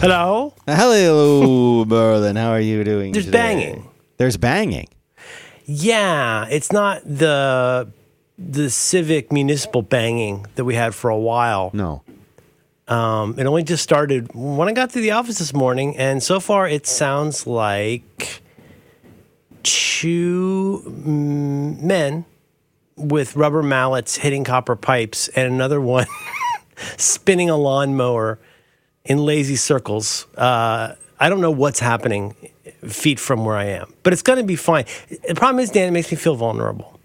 Hello? Hello, Merlin. How are you doing? There's today? banging. There's banging. Yeah, it's not the the civic municipal banging that we had for a while. No. Um, it only just started when I got to the office this morning, and so far it sounds like two men with rubber mallets hitting copper pipes, and another one spinning a lawnmower in lazy circles. Uh, I don't know what's happening feet from where I am, but it's going to be fine. The problem is, Dan, it makes me feel vulnerable.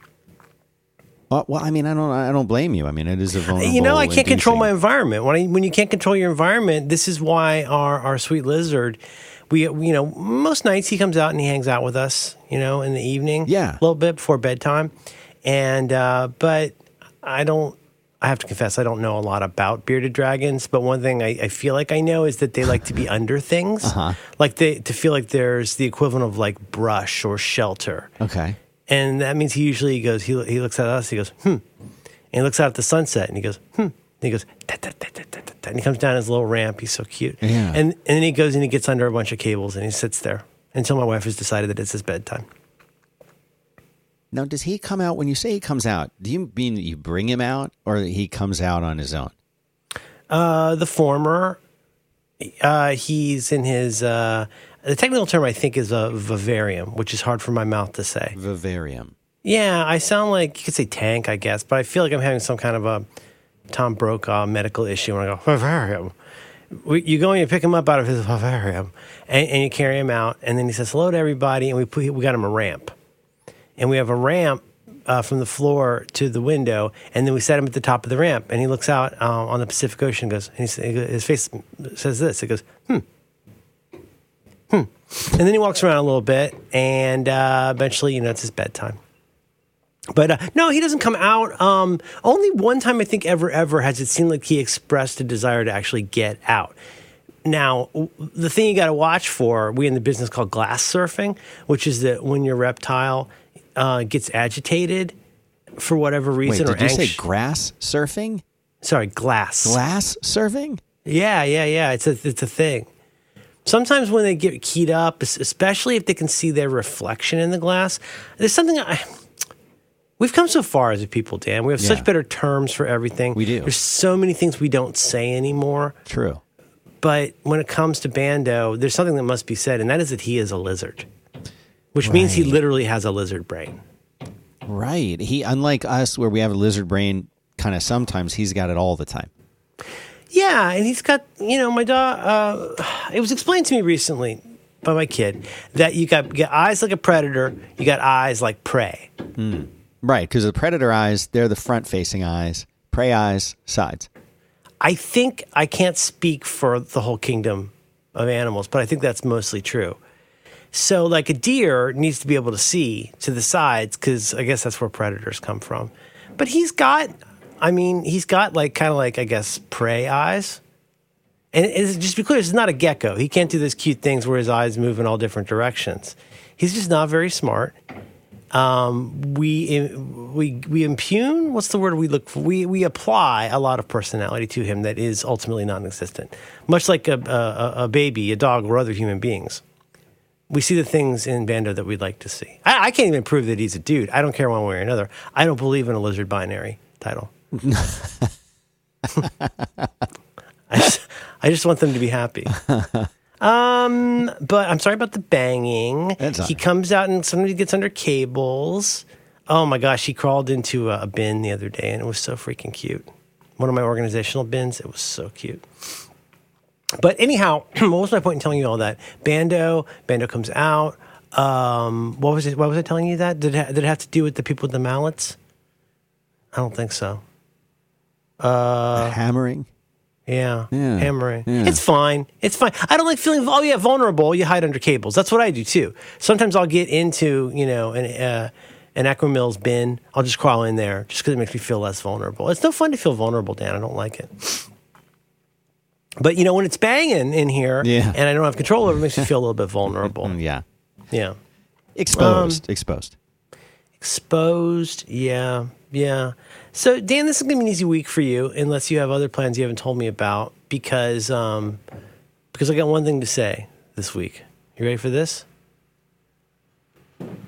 Well, well, I mean, I don't. I don't blame you. I mean, it is a vulnerable. You know, I can't control my environment. When I, when you can't control your environment, this is why our our sweet lizard, we you know most nights he comes out and he hangs out with us. You know, in the evening, Yeah. a little bit before bedtime, and uh, but I don't. I have to confess, I don't know a lot about bearded dragons, but one thing I, I feel like I know is that they like to be under things, Uh-huh. like they to feel like there's the equivalent of like brush or shelter Okay. and that means he usually goes. He he looks at us. He goes, hmm, and he looks out at the sunset, and he goes, hmm. And he goes, "Da, da, da, da, da, da, da," and he comes down his little ramp. He's so cute. Yeah. And and then he goes and he gets under a bunch of cables and he sits there until my wife has decided that it's his bedtime. Now, does he come out when you say he comes out? Do you mean that you bring him out, or he comes out on his own? Uh, the former, uh, he's in his. Uh, the technical term I think is a vivarium, which is hard for my mouth to say. Vivarium. Yeah, I sound like you could say tank, I guess, but I feel like I'm having some kind of a Tom Brokaw medical issue when I go vivarium. You go and you pick him up out of his vivarium, and, and you carry him out, and then he says hello to everybody, and we put we got him a ramp, and we have a ramp uh, from the floor to the window, and then we set him at the top of the ramp, and he looks out uh, on the Pacific Ocean, and goes, and his face says this, it goes, hmm, hmm, and then he walks around a little bit, and uh, eventually, you know, it's his bedtime. But uh, no, he doesn't come out. Um, only one time I think ever, ever has it seemed like he expressed a desire to actually get out. Now, the thing you got to watch for, we in the business call glass surfing, which is that when your reptile uh, gets agitated for whatever Wait, reason did or you say grass surfing? Sorry, glass. Glass surfing? Yeah, yeah, yeah. It's a it's a thing. Sometimes when they get keyed up, especially if they can see their reflection in the glass, there's something I. We've come so far as a people, Dan. We have Yeah. such better terms for everything. We do. There's so many things we don't say anymore. True. But when it comes to Bando, there's something that must be said, and that is that he is a lizard, which means he literally has a lizard brain. Right. He, unlike us, where we have a lizard brain, kind of sometimes he's got it all the time. Yeah, and he's got you know my dog. Uh, it was explained to me recently by my kid that you got, you got eyes like a predator, you got eyes like prey. Right, because the predator eyes, they're the front facing eyes, prey eyes, sides. I think I can't speak for the whole kingdom of animals, but I think that's mostly true. So, like a deer needs to be able to see to the sides because I guess that's where predators come from. But he's got, I mean, he's got like kind of like I guess prey eyes. And it's, just to be clear, is not a gecko. He can't do those cute things where his eyes move in all different directions. He's just not very smart. Um, we we we impugn. What's the word we look for? We we apply a lot of personality to him that is ultimately non-existent. Much like a, a, a baby, a dog, or other human beings. We see the things in Bando that we'd like to see. I, I can't even prove that he's a dude. I don't care one way or another. I don't believe in a lizard binary title. I just, I just want them to be happy. Um, but I'm sorry about the banging. That's he comes out and somebody gets under cables. Oh my gosh, he crawled into a, a bin the other day and it was so freaking cute. One of my organizational bins. It was so cute. But anyhow, what was my point in telling you all that? Bando, Bando comes out. Um, what was it? What was I telling you that? Did it, ha- did it have to do with the people with the mallets? I don't think so. Uh, Hammering. Yeah, Yeah, hammering. yeah. It's fine. It's fine. I don't like feeling. Oh yeah, vulnerable. You hide under cables. That's what I do too. Sometimes I'll get into you know an uh, an Akro-Mils bin. I'll just crawl in there just because it makes me feel less vulnerable. It's no fun to feel vulnerable, Dan. I don't like it. But you know when it's banging in here, Yeah. and I don't have control over it, it makes me feel a little bit vulnerable. Mm, Yeah. yeah. Exposed. exposed. Exposed. Yeah. Yeah. So, Dan, this is going to be an easy week for you, unless you have other plans you haven't told me about, because um, because I got one thing to say this week. You ready for this?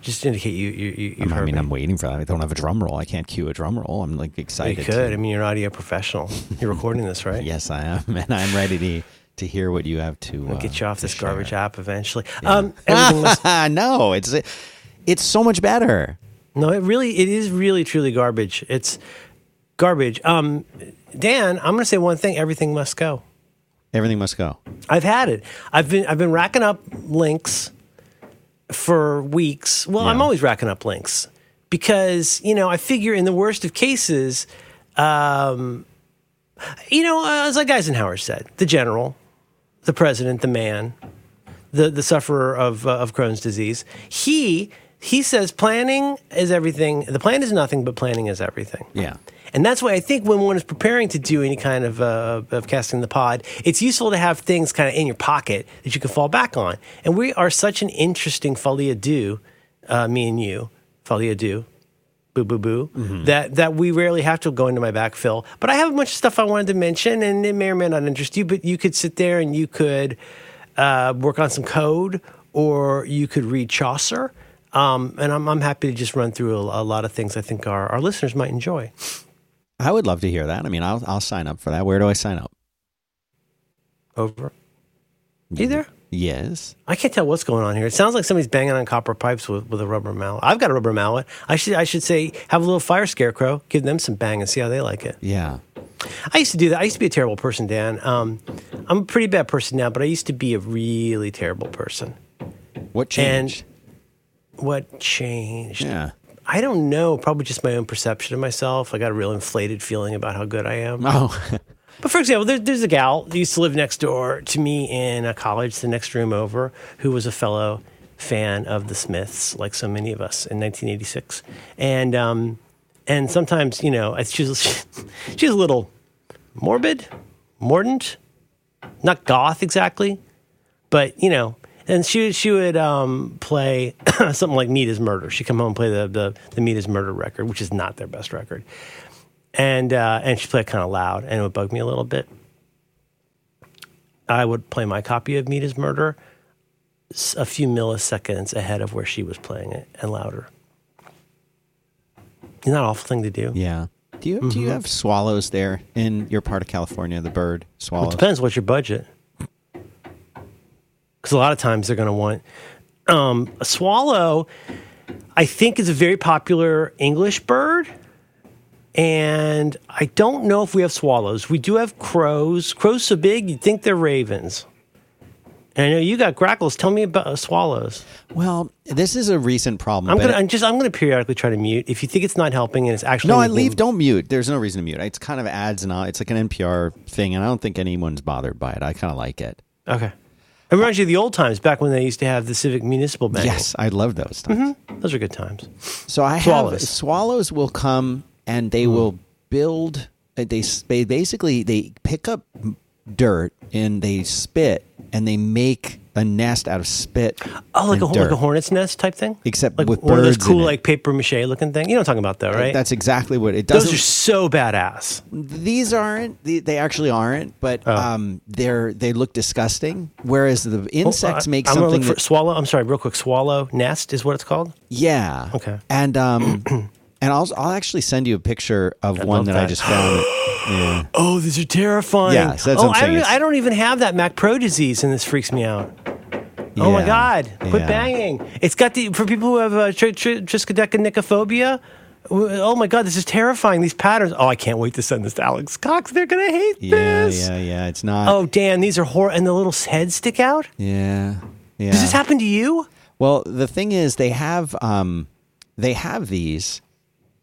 Just to indicate you you you I mean, me. I'm waiting for that. I don't have a drum roll. I can't cue a drum roll. I'm like excited. you could. to- I mean, you're an audio professional. You're recording this, right? yes, I am, and I'm ready to to hear what you have to uh, Get you off this share. garbage app eventually. Um, everything no, it's it's so much better. no, it really, it is really truly garbage. It's garbage. Um, Dan, I'm going to say one thing. Everything must go. Everything must go. I've had it. I've been I've been racking up links for weeks. Well, I'm always racking up links because you know I figure in the worst of cases, um, you know, uh, as like Eisenhower said, the general, the president, the man, the the sufferer of uh, of Crohn's disease, he he says planning is everything. The plan is nothing, but planning is everything. Yeah. And that's why I think when one is preparing to do any kind of uh, of casting the pod, it's useful to have things kind of in your pocket that you can fall back on. And we are such an interesting folie à deux, uh, me and you, folie à deux, boo boo boo, that that we rarely have to go into my backfill. But I have a bunch of stuff I wanted to mention, and it may or may not interest you. But you could sit there and you could uh, work on some code, or you could read Chaucer. Um, and I'm, I'm happy to just run through a, a lot of things I think our, our listeners might enjoy. I would love to hear that. I mean, I'll I'll sign up for that. Where do I sign up? Over. You there? Yes. I can't tell what's going on here. It sounds like somebody's banging on copper pipes with, with a rubber mallet. I've got a rubber mallet. I should I should say have a little fire scarecrow, give them some bang and see how they like it. Yeah. I used to do that. I used to be a terrible person, Dan. Um, I'm a pretty bad person now, but I used to be a really terrible person. What changed? What changed? yeah. I don't know. Probably just my own perception of myself. I got a real inflated feeling about how good I am. Oh. But for example, there, there's a gal who used to live next door to me in a college, the next room over, who was a fellow fan of the Smiths, like so many of us in 1986. And um, and sometimes, you know, she's was she was a little morbid, mordant, not goth exactly, but you know. And she she would um, play something like Meat is Murder. She'd come home and play the, the the Meat is Murder record, which is not their best record and uh, and she played kind of loud, and it would bug me a little bit. I would play my copy of Meat is Murder a few milliseconds ahead of where she was playing it and louder. Isn't that an awful thing to do? Yeah. Do you Mm-hmm. do you have swallows there in your part of California? The bird swallows. it depends what's your budget. Because a lot of times they're going to want um, a swallow. I think is a very popular English bird, and I don't know if we have swallows. We do have crows. Crows so big you'd think they're ravens. And I know you got grackles. Tell me about uh, swallows. Well, this is a recent problem. I'm gonna I'm just I'm gonna periodically try to mute. If you think it's not helping and it's actually no, I leave. Don't mute. There's no reason to mute. It's kind of ads and all. It's like an NPR thing, and I don't think anyone's bothered by it. I kind of like it. Okay. It reminds you of the old times back when they used to have the Civic Municipal Bank. Yes, I love those. Times. Those are good times. So I Swallows. have swallows will come and they will build. uh, They they basically they pick up dirt and they spit and they make a nest out of spit. Oh, like a, like a hornet's nest type thing? Except like with one of those birds cool like paper mache looking thing. You know what I'm talking about though, right? That's exactly what it does. Those are so badass. These aren't. the- They actually aren't. But Oh. um, they're they look disgusting. Whereas the insects Oh, I- make I'm something. that- swallow. I'm sorry, real quick. Swallow nest is what it's called. yeah. Okay. And um, and I'll I'll actually send you a picture of one love that, I just found. yeah. Oh, these are terrifying. Yeah, so that's oh, what I'm I, don't, I don't even have that Mac Pro disease, and this freaks me out. Oh my God! Quit Yeah. banging. It's got the for people who have uh, tr- tr- triskaidekanicophobia. Oh my God, this is terrifying. These patterns. Oh, I can't wait to send this to Alex Cox. They're gonna hate Yeah, this. yeah, yeah. It's not. Oh, Dan, these are horror. And the little heads stick out. Yeah, yeah. Does this happen to you? Well, the thing is, they have um, they have these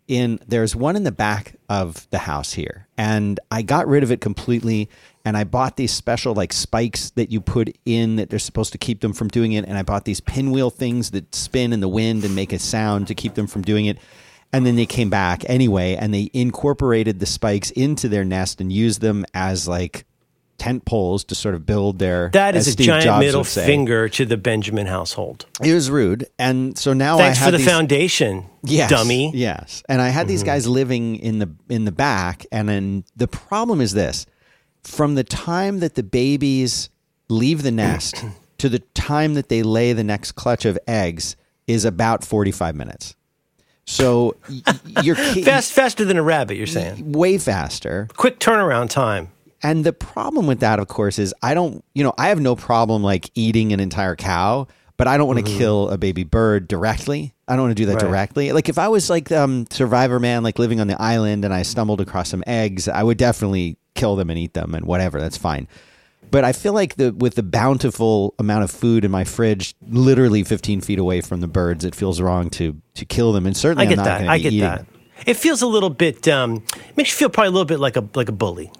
in. There's one in the back of the house here, and I got rid of it completely. And I bought these special like spikes that you put in that they're supposed to keep them from doing it. And I bought these pinwheel things that spin in the wind and make a sound to keep them from doing it. And then they came back anyway, and they incorporated the spikes into their nest and used them as like tent poles to sort of build their. That is a Steve giant Jobs middle finger to the Benjamin household. It was rude, and so now Thanks I for have the these, foundation, yes, dummy. Mm-hmm. Yes, and I had these guys living in the in the back, and then the problem is this: from the time that the babies leave the nest to the time that they lay the next clutch of eggs is about 45 minutes. So you're Fast, faster than a rabbit, you're saying. way faster. Quick turnaround time. And the problem with that, of course, is I don't, you know, I have no problem like eating an entire cow, but I don't want to kill a baby bird directly. I don't want to do that Mm-hmm. Right. directly. Like if I was like um, Survivor Man, like living on the island, and I stumbled across some eggs, I would definitely kill them and eat them and whatever. That's fine. But I feel like the with the bountiful amount of food in my fridge, literally 15 feet away from the birds, it feels wrong to to kill them. And certainly, I get that. I get that. them. It feels a little bit. Um, makes you feel probably a little bit like a like a bully.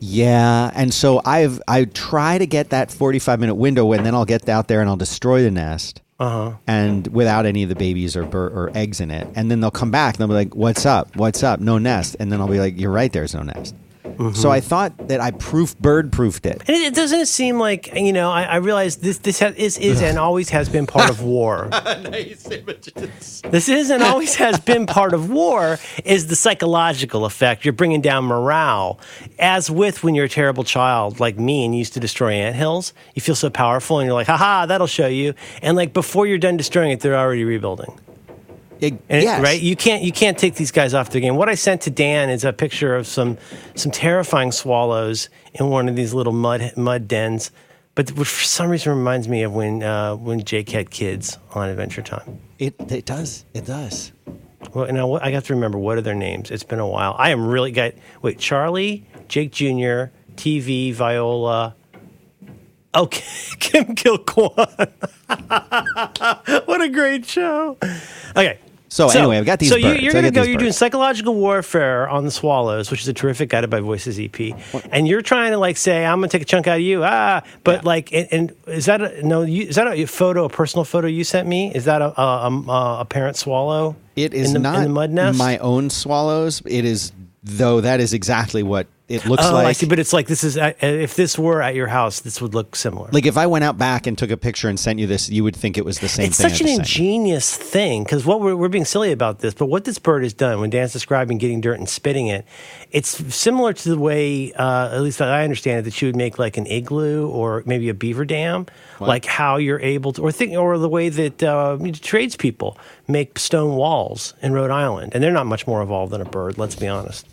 Yeah, and so I've I try to get that 45 minute window and then I'll get out there and I'll destroy the nest. Uh-huh. And without any of the babies or bur- or eggs in it. And then they'll come back and they'll be like, "What's up? What's up? No nest." And then I'll be like, "You're right, there's no nest." So I thought that I proof bird proofed it. And it, it doesn't seem like you know. I, I realize this this has, is is and always has been part of war. this is and always has been part of war. Is the psychological effect? You're bringing down morale, as with when you're a terrible child like me and you used to destroy anthills. You feel so powerful, and you're like, "Haha, that'll show you." And like before you're done destroying it, they're already rebuilding. It- yes. right? You can't you can't take these guys off the game. What I sent to Dan is a picture of some some terrifying swallows in one of these little mud mud dens. But which for some reason reminds me of when uh, when Jake had kids on Adventure Time. It it does. It does. Well, now I got to remember what are their names. It's been a while. I am really got wait Charlie, Jake Jr., TV, Viola. Okay, Kim Kil Whan. what a great show. Okay. So anyway, I've got these So you, birds. you're going to go. You're doing psychological warfare on the swallows, which is a terrific guided by voices EP, and you're trying to like say, "I'm going to take a chunk out of you." Ah, but Yeah. like, and, and is that a, no? You, is that a photo, a personal photo you sent me? Is that a a, a, a parent swallow? It is in the, not in the mud nest. my own swallows. It is though that is exactly what it looks Oh, like. I see. But it's like this is uh, if this were at your house, this would look similar. Like if I went out back and took a picture and sent you this, you would think it was the same thing. it's thing. such an ingenious thing because what we're, we're being silly about this, but what this bird has done when Dan's describing getting dirt and spitting it, it's similar to the way, uh, at least I understand it, that you would make like an igloo or maybe a beaver dam, like how you're able to, or think, or the way that uh, tradespeople make stone walls in Rhode Island, and they're not much more evolved than a bird. Let's be honest.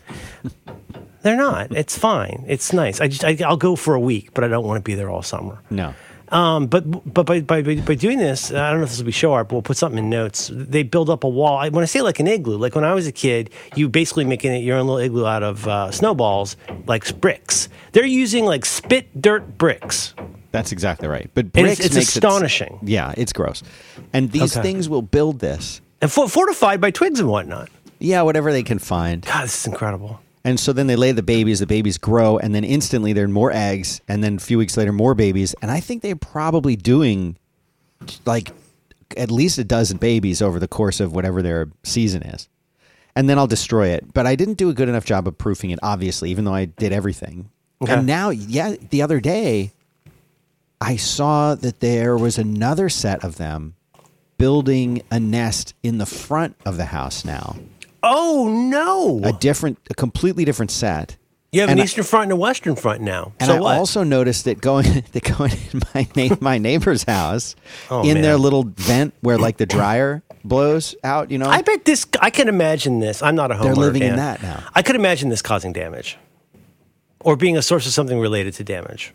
They're not. It's fine. It's nice. I just I, I'll go for a week, but I don't want to be there all summer. No. Um, but but by, by, by doing this, I don't know if this will be show art, but we'll put something in notes. They build up a wall. I, when I say like an igloo, like when I was a kid, you basically making it your own little igloo out of uh, snowballs, like bricks. They're using like spit dirt bricks. That's exactly right. But And bricks it's, astonishing It, yeah, it's gross. And these Okay. things will build this. and for, fortified by twigs and whatnot. Yeah, whatever they can find. God, this is incredible. And so then they lay the babies, the babies grow, and then instantly there are more eggs, and then a few weeks later, more babies. And I think they're probably doing like at least a dozen babies over the course of whatever their season is. And then I'll destroy it. But I didn't do a good enough job of proofing it, obviously, even though I did everything. Okay. And now, yeah, the other day, I saw that there was another set of them building a nest in the front of the house now. Oh no! A different, a completely different set. you have and an I- eastern front and a western front now. And so I what? also noticed that going that going in my na- my neighbor's house, Oh, in man. their little vent where like the dryer blows out, you know. I bet this. I can imagine this. I'm not a homeowner. They're living in that now. I could imagine this causing damage, or being a source of something related to damage.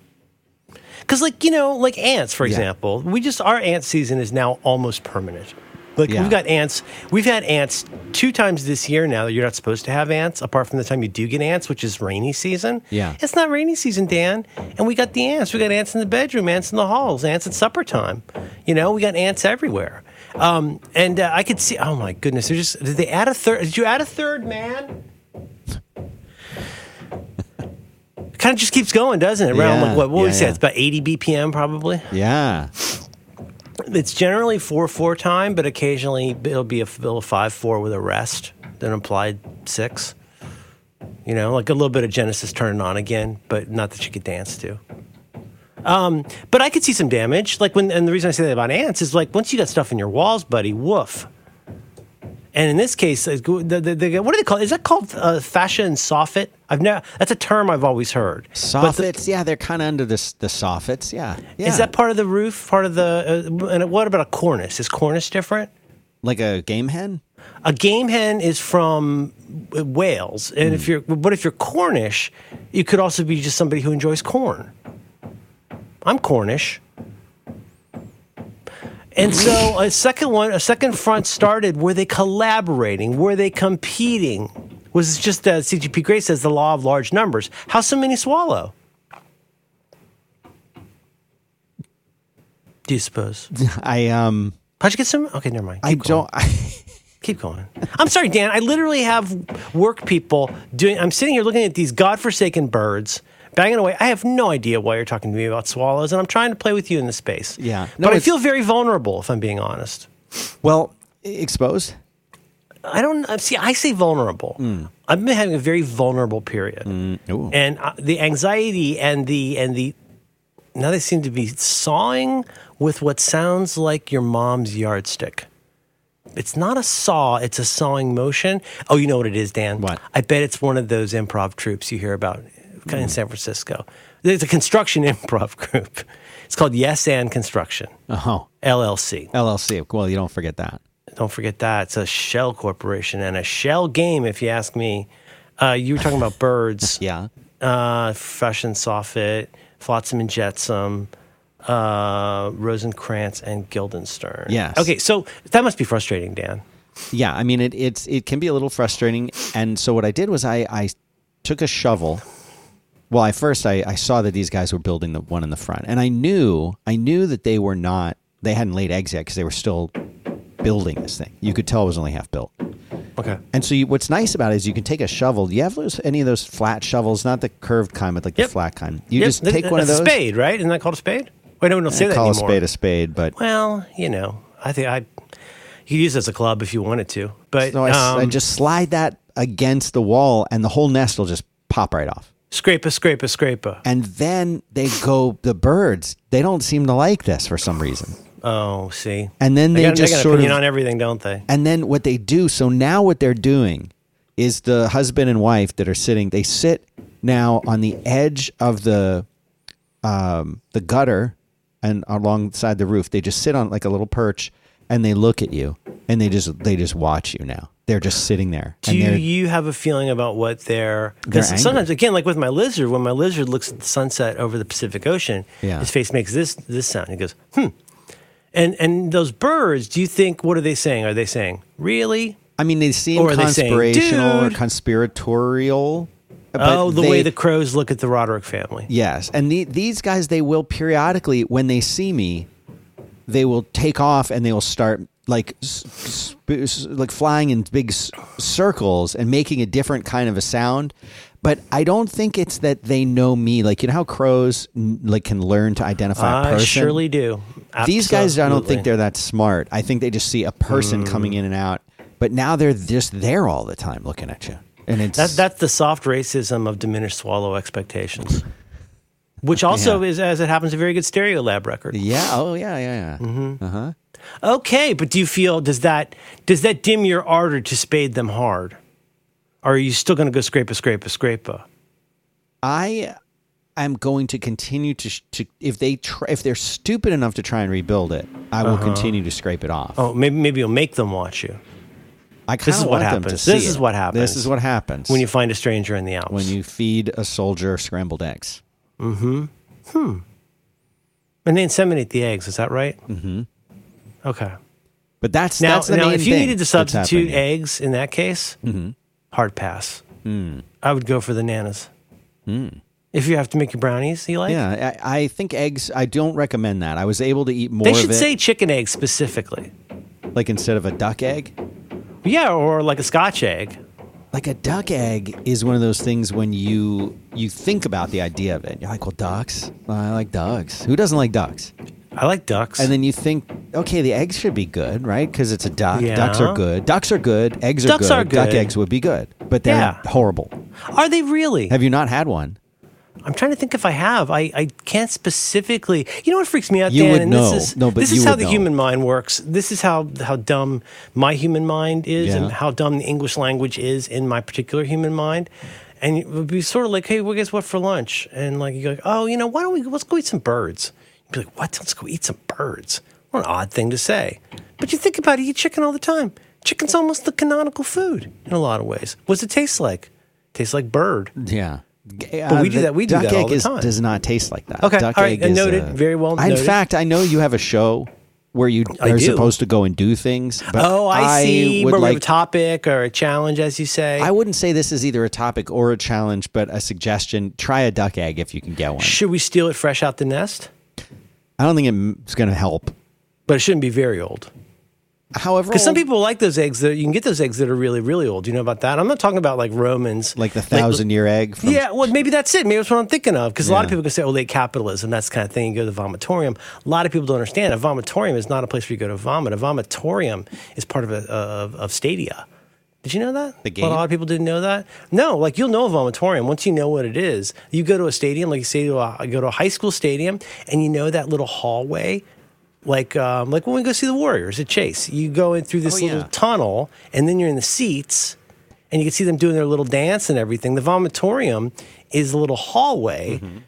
Because, like you know, like ants, for Yeah. example, we just our ant season is now almost permanent. Like Yeah. we've got ants. We've had ants two times this year now that you're not supposed to have ants, apart from the time you do get ants, which is rainy season. Yeah. it's not rainy season, Dan. And we got the ants. We got ants in the bedroom, ants in the halls, ants at supper time. You know, we got ants everywhere. Um, and uh, I could see. Oh my goodness! They're just. Did they add a third? Did you add a third man? kind of just keeps going, doesn't it? Around Yeah, like what? What yeah, would we say? yeah. It's about eighty BPM, probably. yeah, It's generally four four time, but occasionally it'll be a, it'll five four with a rest, then applied six. You know, like a little bit of Genesis turning on again, but not that you could dance to. Um, but I could see some damage. Like when, and the reason I say that about ants is like once you got stuff in your walls, buddy, woof. And in this case, the, the, the, what do they call? Is that called uh, fascia and soffit? I've never. That's a term I've always heard. Soffits, yeah, they're kind of under the the soffits. Yeah, yeah. Is that part of the roof? Part of the? Uh, and what about a cornice? Is cornice different? like a game hen? A game hen is from uh, Wales, and if you're, but if you're Cornish, you could also be just somebody who enjoys corn. I'm Cornish, and so a second one, a second front started. Were they collaborating? Were they competing? Was it just that CGP Grey says the law of large numbers? How so many swallow? Do you suppose? I um How'd you get some? Okay, never mind. I going. don't. I... Keep going. I'm sorry, Dan. I literally have work people doing. I'm sitting here looking at these godforsaken birds banging away. I have no idea why you're talking to me about swallows, and I'm trying to play with you in the space. Yeah. No, but I feel very vulnerable if I'm being honest. well, exposed. I don't uh, see. I say vulnerable. I've been having a very vulnerable period, Ooh. and uh, the anxiety and the and the now they seem to be sawing with what sounds like your mom's yardstick. It's not a saw; it's a sawing motion. Oh, you know what it is, Dan? What? I bet it's one of those improv troops you hear about in San Francisco. There's a construction improv group. It's called Yes and Construction Oh, LLC. LLC. Well, you don't forget that. Don't forget that. It's a shell corporation and a shell game, if you ask me. Uh, you were talking about birds. Yeah. Uh, Fresh and Soffit, Flotsam and Jetsam, uh, Rosencrantz and Guildenstern. Yes. Okay, so that must be frustrating, Dan. Yeah, I mean it. It's it can be a little frustrating, and so what I did was I I took a shovel. Well, I first I, I saw that these guys were building the one in the front, and I knew I knew that they were not they hadn't laid eggs yet because they were still building this thing. You could tell it was only half built. Okay. And so you, what's nice about it is you can take a shovel. Do you have those, any of those flat shovels? Not the curved kind, but like Yep. the flat kind. You Yep, just take one of those. a spade, right? Isn't that called a spade? Wait, no, we don't say that call anymore. a spade a spade, but Well, you know, I think I you could use it as a club if you wanted to, but so I, s- I um, just slide that against the wall, and the whole nest will just pop right off. Scrape a scrape a scrape a. And then they go. The birds they don't seem to like this for some reason. Oh, see. And then they got, just got an sort opinion of on everything, don't they? And then what they do, so now what they're doing is the husband and wife that are sitting, they sit now on the edge of the um, the gutter and alongside the roof. They just sit on like a little perch and they look at you and they just they just watch you now. They're just sitting there. Do and you have a feeling about what they're? Because sometimes, again, like with my lizard, when my lizard looks at the sunset over the Pacific Ocean, Yeah. his face makes this this sound. He goes, "Hmm." And and those birds, do you think? What are they saying? Are they saying, "Really?" I mean, they seem Or they saying, conspirational or conspiratorial. but oh, the way the crows look at the Roderick family. Yes, and the, these guys, they will periodically, when they see me, they will take off and they will start like s- sp- like flying in big s- circles and making a different kind of a sound. But I don't think it's that they know me. Like you know how crows n- like can learn to identify a I person. surely do. These guys, I don't think they're that smart. I think they just see a person coming in and out. But now they're just there all the time looking at you, and it's That, that's the soft racism of diminished swallow expectations, which also Yeah. is, as it happens, a very good Stereolab record. yeah. Oh yeah, yeah, yeah. Mm-hmm. Uh huh. Okay, but do you feel does that does that dim your ardor to spade them hard? Or are you still going to go scrape a scrape a scrape a? I am going to continue to, to if they try, if they're stupid enough to try and rebuild it, I will continue to scrape it off. Oh, maybe maybe you'll make them watch you I this is what want them to happens. This is it. what happens. This is what happens when you find a stranger in the Alps. when you feed a soldier scrambled eggs. Mm-hmm. Hmm. And they inseminate the eggs. Is that right? Mm-hmm. Okay. But that's Now, that's the now main if you thing needed to that's substitute happening. eggs in that case, mm-hmm. hard pass. Hmm. I would go for the nanas. Hmm. If you have to make your brownies, you like? yeah, I, I think eggs. I don't recommend that. I was able to eat more They of should it, say chicken eggs specifically. like instead of a duck egg. Yeah, or like a Scotch egg. Like a duck egg is one of those things when you you think about the idea of it. You're like, well, ducks. I like ducks. Who doesn't like ducks? I like ducks. And then you think, okay, the eggs should be good, right? Because it's a duck. Yeah. Ducks are good. Ducks are good. Eggs are Ducks good. are Duck eggs would be good, but they're Yeah. horrible. Are they really? Have you not had one? I'm trying to think if I have. I, I can't specifically. You know what freaks me out, You Dan? would and know. This is, No, but this you is how the know. human mind works. This is how how dumb my human mind is, and how dumb the English language is in my particular human mind. and it would be sort of like, hey, well, guess what for lunch? And like you go, oh, you know, why don't we let's go eat some birds? Be like, what? Let's go eat some birds. What an odd thing to say. But you think about it, you eat chicken all the time. Chicken's almost the canonical food in a lot of ways. What's it taste like? Tastes like bird. Yeah. But we do that- we do duck that all egg the is, time. does not taste like that. Okay, Duck all right, egg is, noted, uh, very well In fact, I know you have a show where you I are do. supposed to go and do things. But Oh, I, see. Would Where have a topic or a challenge, as you say. I wouldn't say this is either a topic or a challenge, but a suggestion. Try a duck egg if you can get one. Should we steal it fresh out the nest? I don't think it's going to help. But it shouldn't be very old. However, Because some people like those eggs that you can get those eggs that are really, really old. You know about that? I'm not talking about like Romans. like the thousand year egg. From, yeah, well, maybe that's it. Maybe that's what I'm thinking of. Because a lot of people can say, oh, late capitalism, that's the kind of thing. You go to the vomitorium. A lot of people don't understand. A vomitorium is not a place where you go to vomit. A vomitorium is part of, a, of, of stadia. Did you know that? The A lot of people didn't know that. No, like you'll know a vomitorium once you know what it is. You go to a stadium, like you say to a, go to a high school stadium, and you know that little hallway, like um, like when we go see the Warriors at Chase. You go in through this Oh, little yeah. tunnel, and then you're in the seats, and you can see them doing their little dance and everything. The vomitorium is a little hallway Mm-hmm.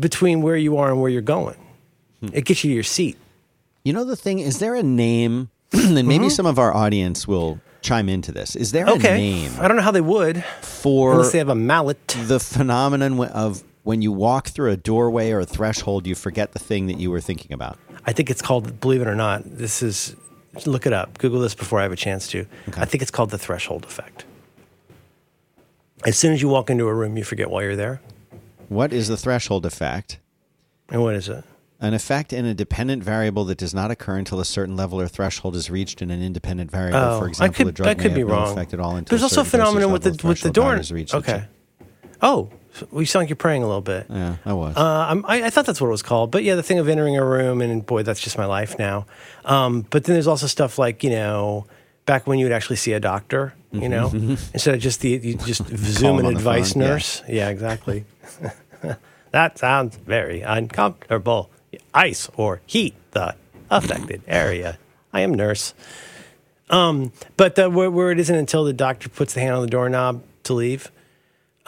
between where you are and where you're going. Hmm. It gets you to your seat. You know the thing is there a name? and maybe some of our audience will chime into this. Is there a. Okay, name I don't know how they would for unless they have a mallet. the phenomenon of when you walk through a doorway or a threshold, you forget the thing that you were thinking about? I think it's called, believe it or not, this is, look it up. Google this before I have a chance to. I think it's called the threshold effect. As soon as you walk into a room, you forget why you're there. What is the threshold effect? And what is it? An effect in a dependent variable that does not occur until a certain level or threshold is reached in an independent variable. Oh, For I example, could, a drug I could may be have no effect at all until There's also a phenomenon with the with the door. is reached. Okay. Oh, we sound like you're praying a little bit. Yeah, I was. Uh, I'm, I, I thought that's what it was called, but yeah, the thing of entering a room and boy, that's just my life now. Um, but then there's also stuff like you know, back when you would actually see a doctor, you know, instead of just the you just zoom him an on the advice phone, yeah. nurse. Yeah, exactly. that sounds very uncomfortable. Ice or heat the affected area. I am nurse. Um, but the, where, where it isn't until the doctor puts the hand on the doorknob to leave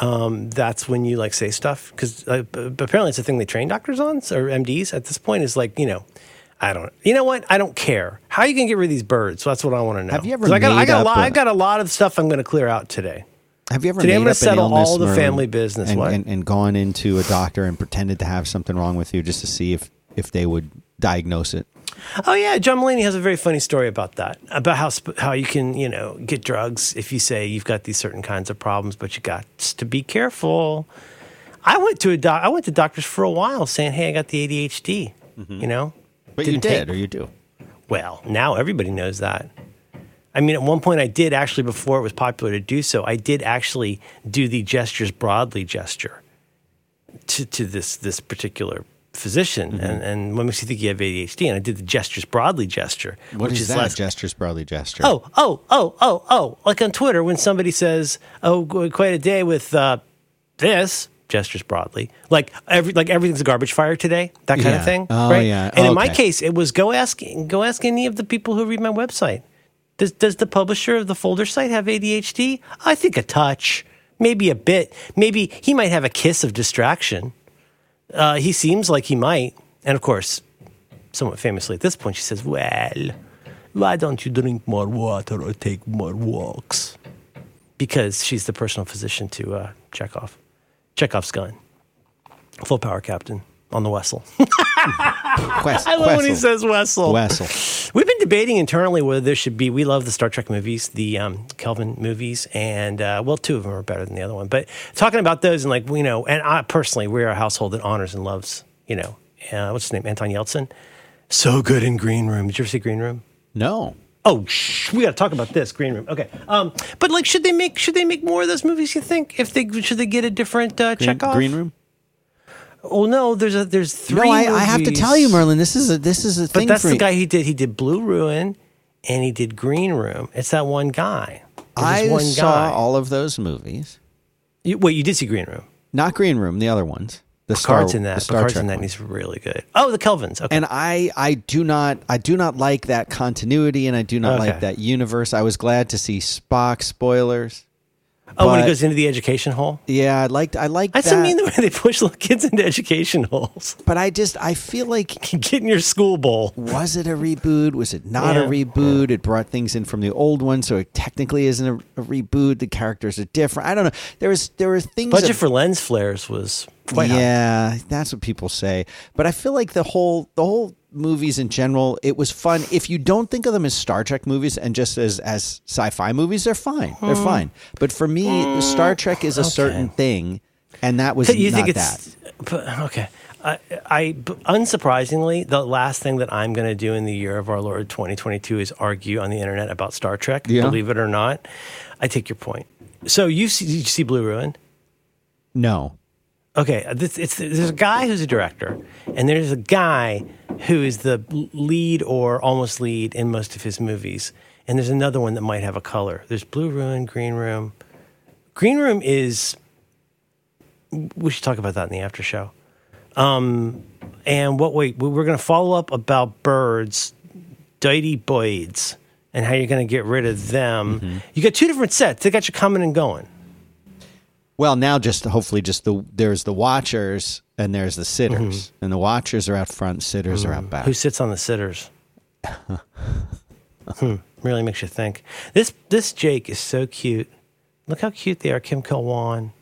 um, that's when you like say stuff because uh, apparently it's a thing they train doctors on or MDs at this point is like you know I don't you know what I don't care how are you can get rid of these birds so that's what I want to know Have you ever I got I got a lot a- I got a lot of stuff I'm going to clear out today Have you ever Today I'm gonna up settle all the family business. and? And, and gone into a doctor and pretended to have something wrong with you just to see if if they would diagnose it? oh yeah John Mulaney has a very funny story about that about how sp- how you can you know get drugs if you say you've got these certain kinds of problems but you got to be careful I went to a doc I went to doctors for a while saying hey I got the ADHD mm-hmm. you know But you Didn't did, take- or you do. Well, now everybody knows that. I mean, at one point I did actually, before it was popular to do so, I did actually do the gestures broadly gesture to, to this this particular physician. Mm-hmm. And, and what makes you think you have ADHD? And I did the gestures broadly gesture, What which is is, that? less. Gestures broadly gesture. Oh, oh, oh, oh, oh. Like on Twitter, when somebody says, "Oh, qu- quite a day with uh, this," gestures broadly, like every like everything's a garbage fire today, that kind Yeah. of thing. Oh, right? yeah. And in my Okay. case, it was go ask go ask any of the people who read my website. Does does the publisher of the folder site have ADHD? I think a touch, maybe a bit. Maybe he might have a kiss of distraction. Uh, he seems like he might, and of course, somewhat famously at this point, she says, "Well." why don't you drink more water or take more walks? Because she's the personal physician to uh, Chekhov. Chekhov's gun. Full power captain on the Wessel. Quest, I love when he says Wessel. Wessel. We've been debating internally whether there should be. We love the Star Trek movies, the um, Kelvin movies, and uh, well, two of them are better than the other one. But talking about those and like you know, and I personally, we're a household that honors and loves. You know, uh, what's his name? Anton Yelchin. So good in Green Room. Did you ever see Green Room? No. Oh, shh, we got to talk about this green room. Okay, um, but like, should they make should they make more of those movies? You think if they should they get a different uh, Green, Chekhov? green room. Oh no, there's a there's three. No, I, I have to movies. tell you, Merlin. This is a this is a But thing that's for the you. guy he did. He did Blue Ruin, and he did Green Room. It's that one guy. There's I this one saw guy. all of those movies. You, wait, you did see Green Room? Not Green Room, the other ones. The Star, Picard's in the that. Star Picard's Trek in that. and. He's really good. Oh, the Kelvins. Okay. And I, I do not, I do not like that continuity, and I do not like that universe. I was glad to see Spock spoilers. Oh, when he goes into the education hole. Yeah, I liked I liked That's that. mean the way they push little kids into education holes. but I just I feel like Get in your school bowl. was it a reboot? Was it not Yeah. a reboot? It brought things in from the old one, so it technically isn't a, a reboot. The characters are different. I don't know. There was there were things. Budget ab- for lens flares was quite high. yeah, that's what people say. But I feel like the whole the whole movies in general, it was fun. If you don't think of them as Star Trek movies and just as as sci-fi movies, they're fine. They're Hmm. fine. But for me, Star Trek is a certain thing, and that was You not think that. it's but, okay? I, I unsurprisingly, the last thing that I'm going to do in the year of our Lord 2022 is argue on the internet about Star Trek. Yeah. Believe it or not, I take your point. So you see, did you see Blue Ruin? No. Okay, uh, this, it's, there's a guy who's a director, and there's a guy who is the lead or almost lead in most of his movies. And there's another one that might have a color. There's Blue Ruin, Green Room. Green Room is. We should talk about that in the after show. Um, and what? Wait, we- we're going to follow up about birds, Dighty Boyds, and how you're going to get rid of them. You got two different sets. They got you coming and going. Well, now just hopefully just the there's the watchers and there's the sitters, and the watchers are out front, sitters are out back. Who sits on the sitters? hmm, really makes you think. This this Jake is so cute. Look how cute they are, Kim Kil Whan.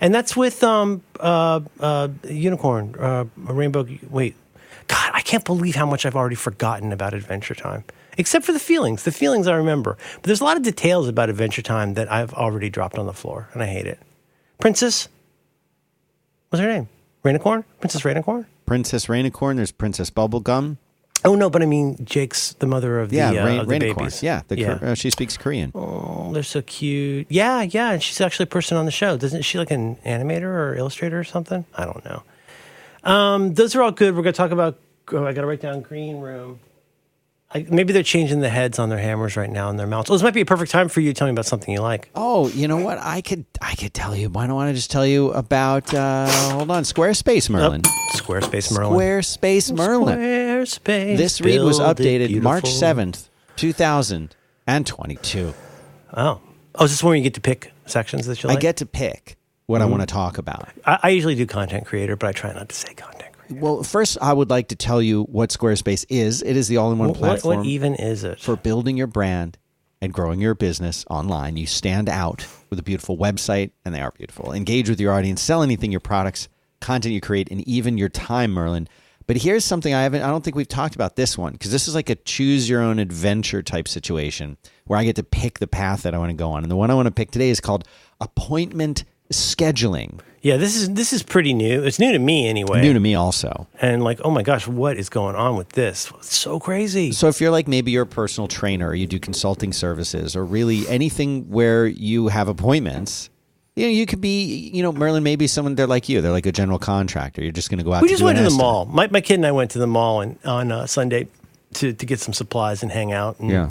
And that's with um uh uh unicorn uh rainbow. Wait, God, I can't believe how much I've already forgotten about Adventure Time. Except for the feelings. The feelings I remember. But there's a lot of details about Adventure Time that I've already dropped on the floor, and I hate it. Princess. What's her name? Rainicorn? Princess Rainicorn? Princess Rainicorn, there's Princess Bubblegum. Oh no, but I mean Jake's the mother of the, Yeah, uh, Rain, of the babies. Yeah, the, yeah. Uh, she speaks Korean. oh, they're so cute. Yeah, yeah, and she's actually a person on the show. Doesn't she like an animator or illustrator or something? I don't know. Um, those are all good. We're gonna talk about. Oh, I gotta write down Green Room. I, maybe they're changing the heads on their hammers right now and their mounts. Oh, this might be a perfect time for you to tell me about something you like. Oh, you know what? I could I could tell you. Why don't I just tell you about? Uh, hold on, Squarespace Merlin. Squarespace Merlin. Squarespace Merlin. Squarespace. This read was updated March seventh, two thousand and twenty-two. Oh, oh, is this where you get to pick sections that you like? I get to pick what I want to talk about. I, I usually do content creator, but I try not to say content creator. Well, first, I would like to tell you what Squarespace is. It is the all-in-one What, platform what even is it? for building your brand and growing your business online. You stand out with a beautiful website, and they are beautiful. Engage with your audience, sell anything, your products, content you create, and even your time, Merlin. But here's something I haven't, I don't think we've talked about this one because this is like a choose your own adventure type situation where I get to pick the path that I want to go on. And the one I want to pick today is called appointment scheduling. Yeah, this is this is pretty new. It's new to me anyway. New to me also. and like, oh my gosh, what is going on with this? It's so crazy. So if you're like maybe you're a personal trainer you do consulting services or really anything where you have appointments, you know, you could be, you know, Merlin maybe someone they're like you. They're like a general contractor. You're just going to go out we to just went to the mall. My my kid and I went to the mall and on uh, Sunday to, to get some supplies and hang out and Yeah.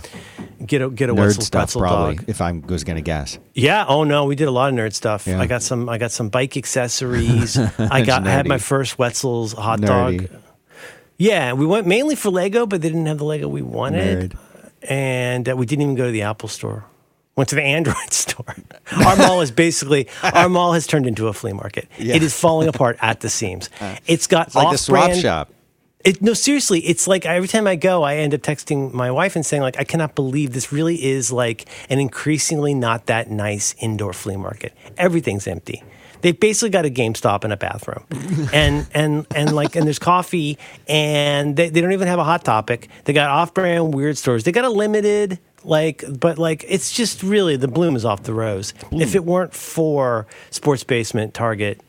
get a get a Nerd Wetzel stuff pretzel probably dog. if I was going to guess. Yeah. Oh no, we did a lot of nerd stuff. Yeah. I got some. I got some bike accessories. I got. I had my first Wetzel's hot Nerdy. dog. Yeah, we went mainly for Lego, but they didn't have the Lego we wanted, Nerd. and uh, we didn't even go to the Apple store. Went to the Android store. Our mall is basically our mall has turned into a flea market. Yeah. It is falling apart at the seams. It's got It's like the swap off-brand- shop. It, no, seriously, it's like every time I go, I end up texting my wife and saying, like, I cannot believe this really is like an increasingly not that nice indoor flea market. Everything's empty. They've basically got a GameStop and a bathroom, and and and like and there's coffee, and they, they don't even have a hot topic. They got off-brand weird stores. They got a limited like, but like it's just really the bloom is off the rose. If it weren't for Sports Basement, Target,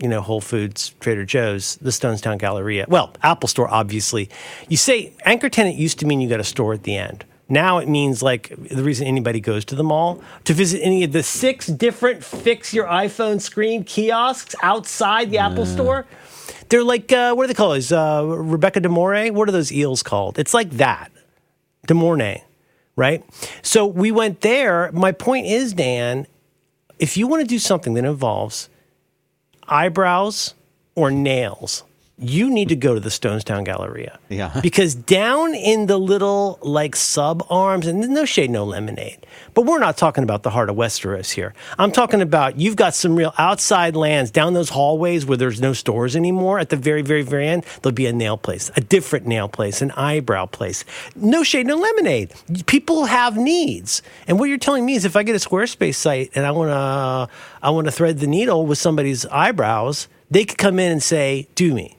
you know, Whole Foods, Trader Joe's, the Stonestown Galleria. Well, Apple Store, obviously. You say anchor tenant used to mean you got a store at the end. Now it means like the reason anybody goes to the mall to visit any of the six different fix your iPhone screen kiosks outside the Apple Store. They're like, uh, what do they call those? Uh, Rebecca De Mornay? What are those eels called? It's like that. De Mornay, right? So we went there. My point is, Dan, if you want to do something that involves eyebrows or nails, you need to go to the Stonestown Galleria. Yeah. Because down in the little like sub arms, and no shade, no lemonade, but we're not talking about the heart of Westeros here. I'm talking about you've got some real outside lands down those hallways where there's no stores anymore. At the very, very, very end, there'll be a nail place, a different nail place, an eyebrow place. No shade, no lemonade. People have needs. And what you're telling me is if I get a Squarespace site and I want to, I want to thread the needle with somebody's eyebrows, they could come in and say, do me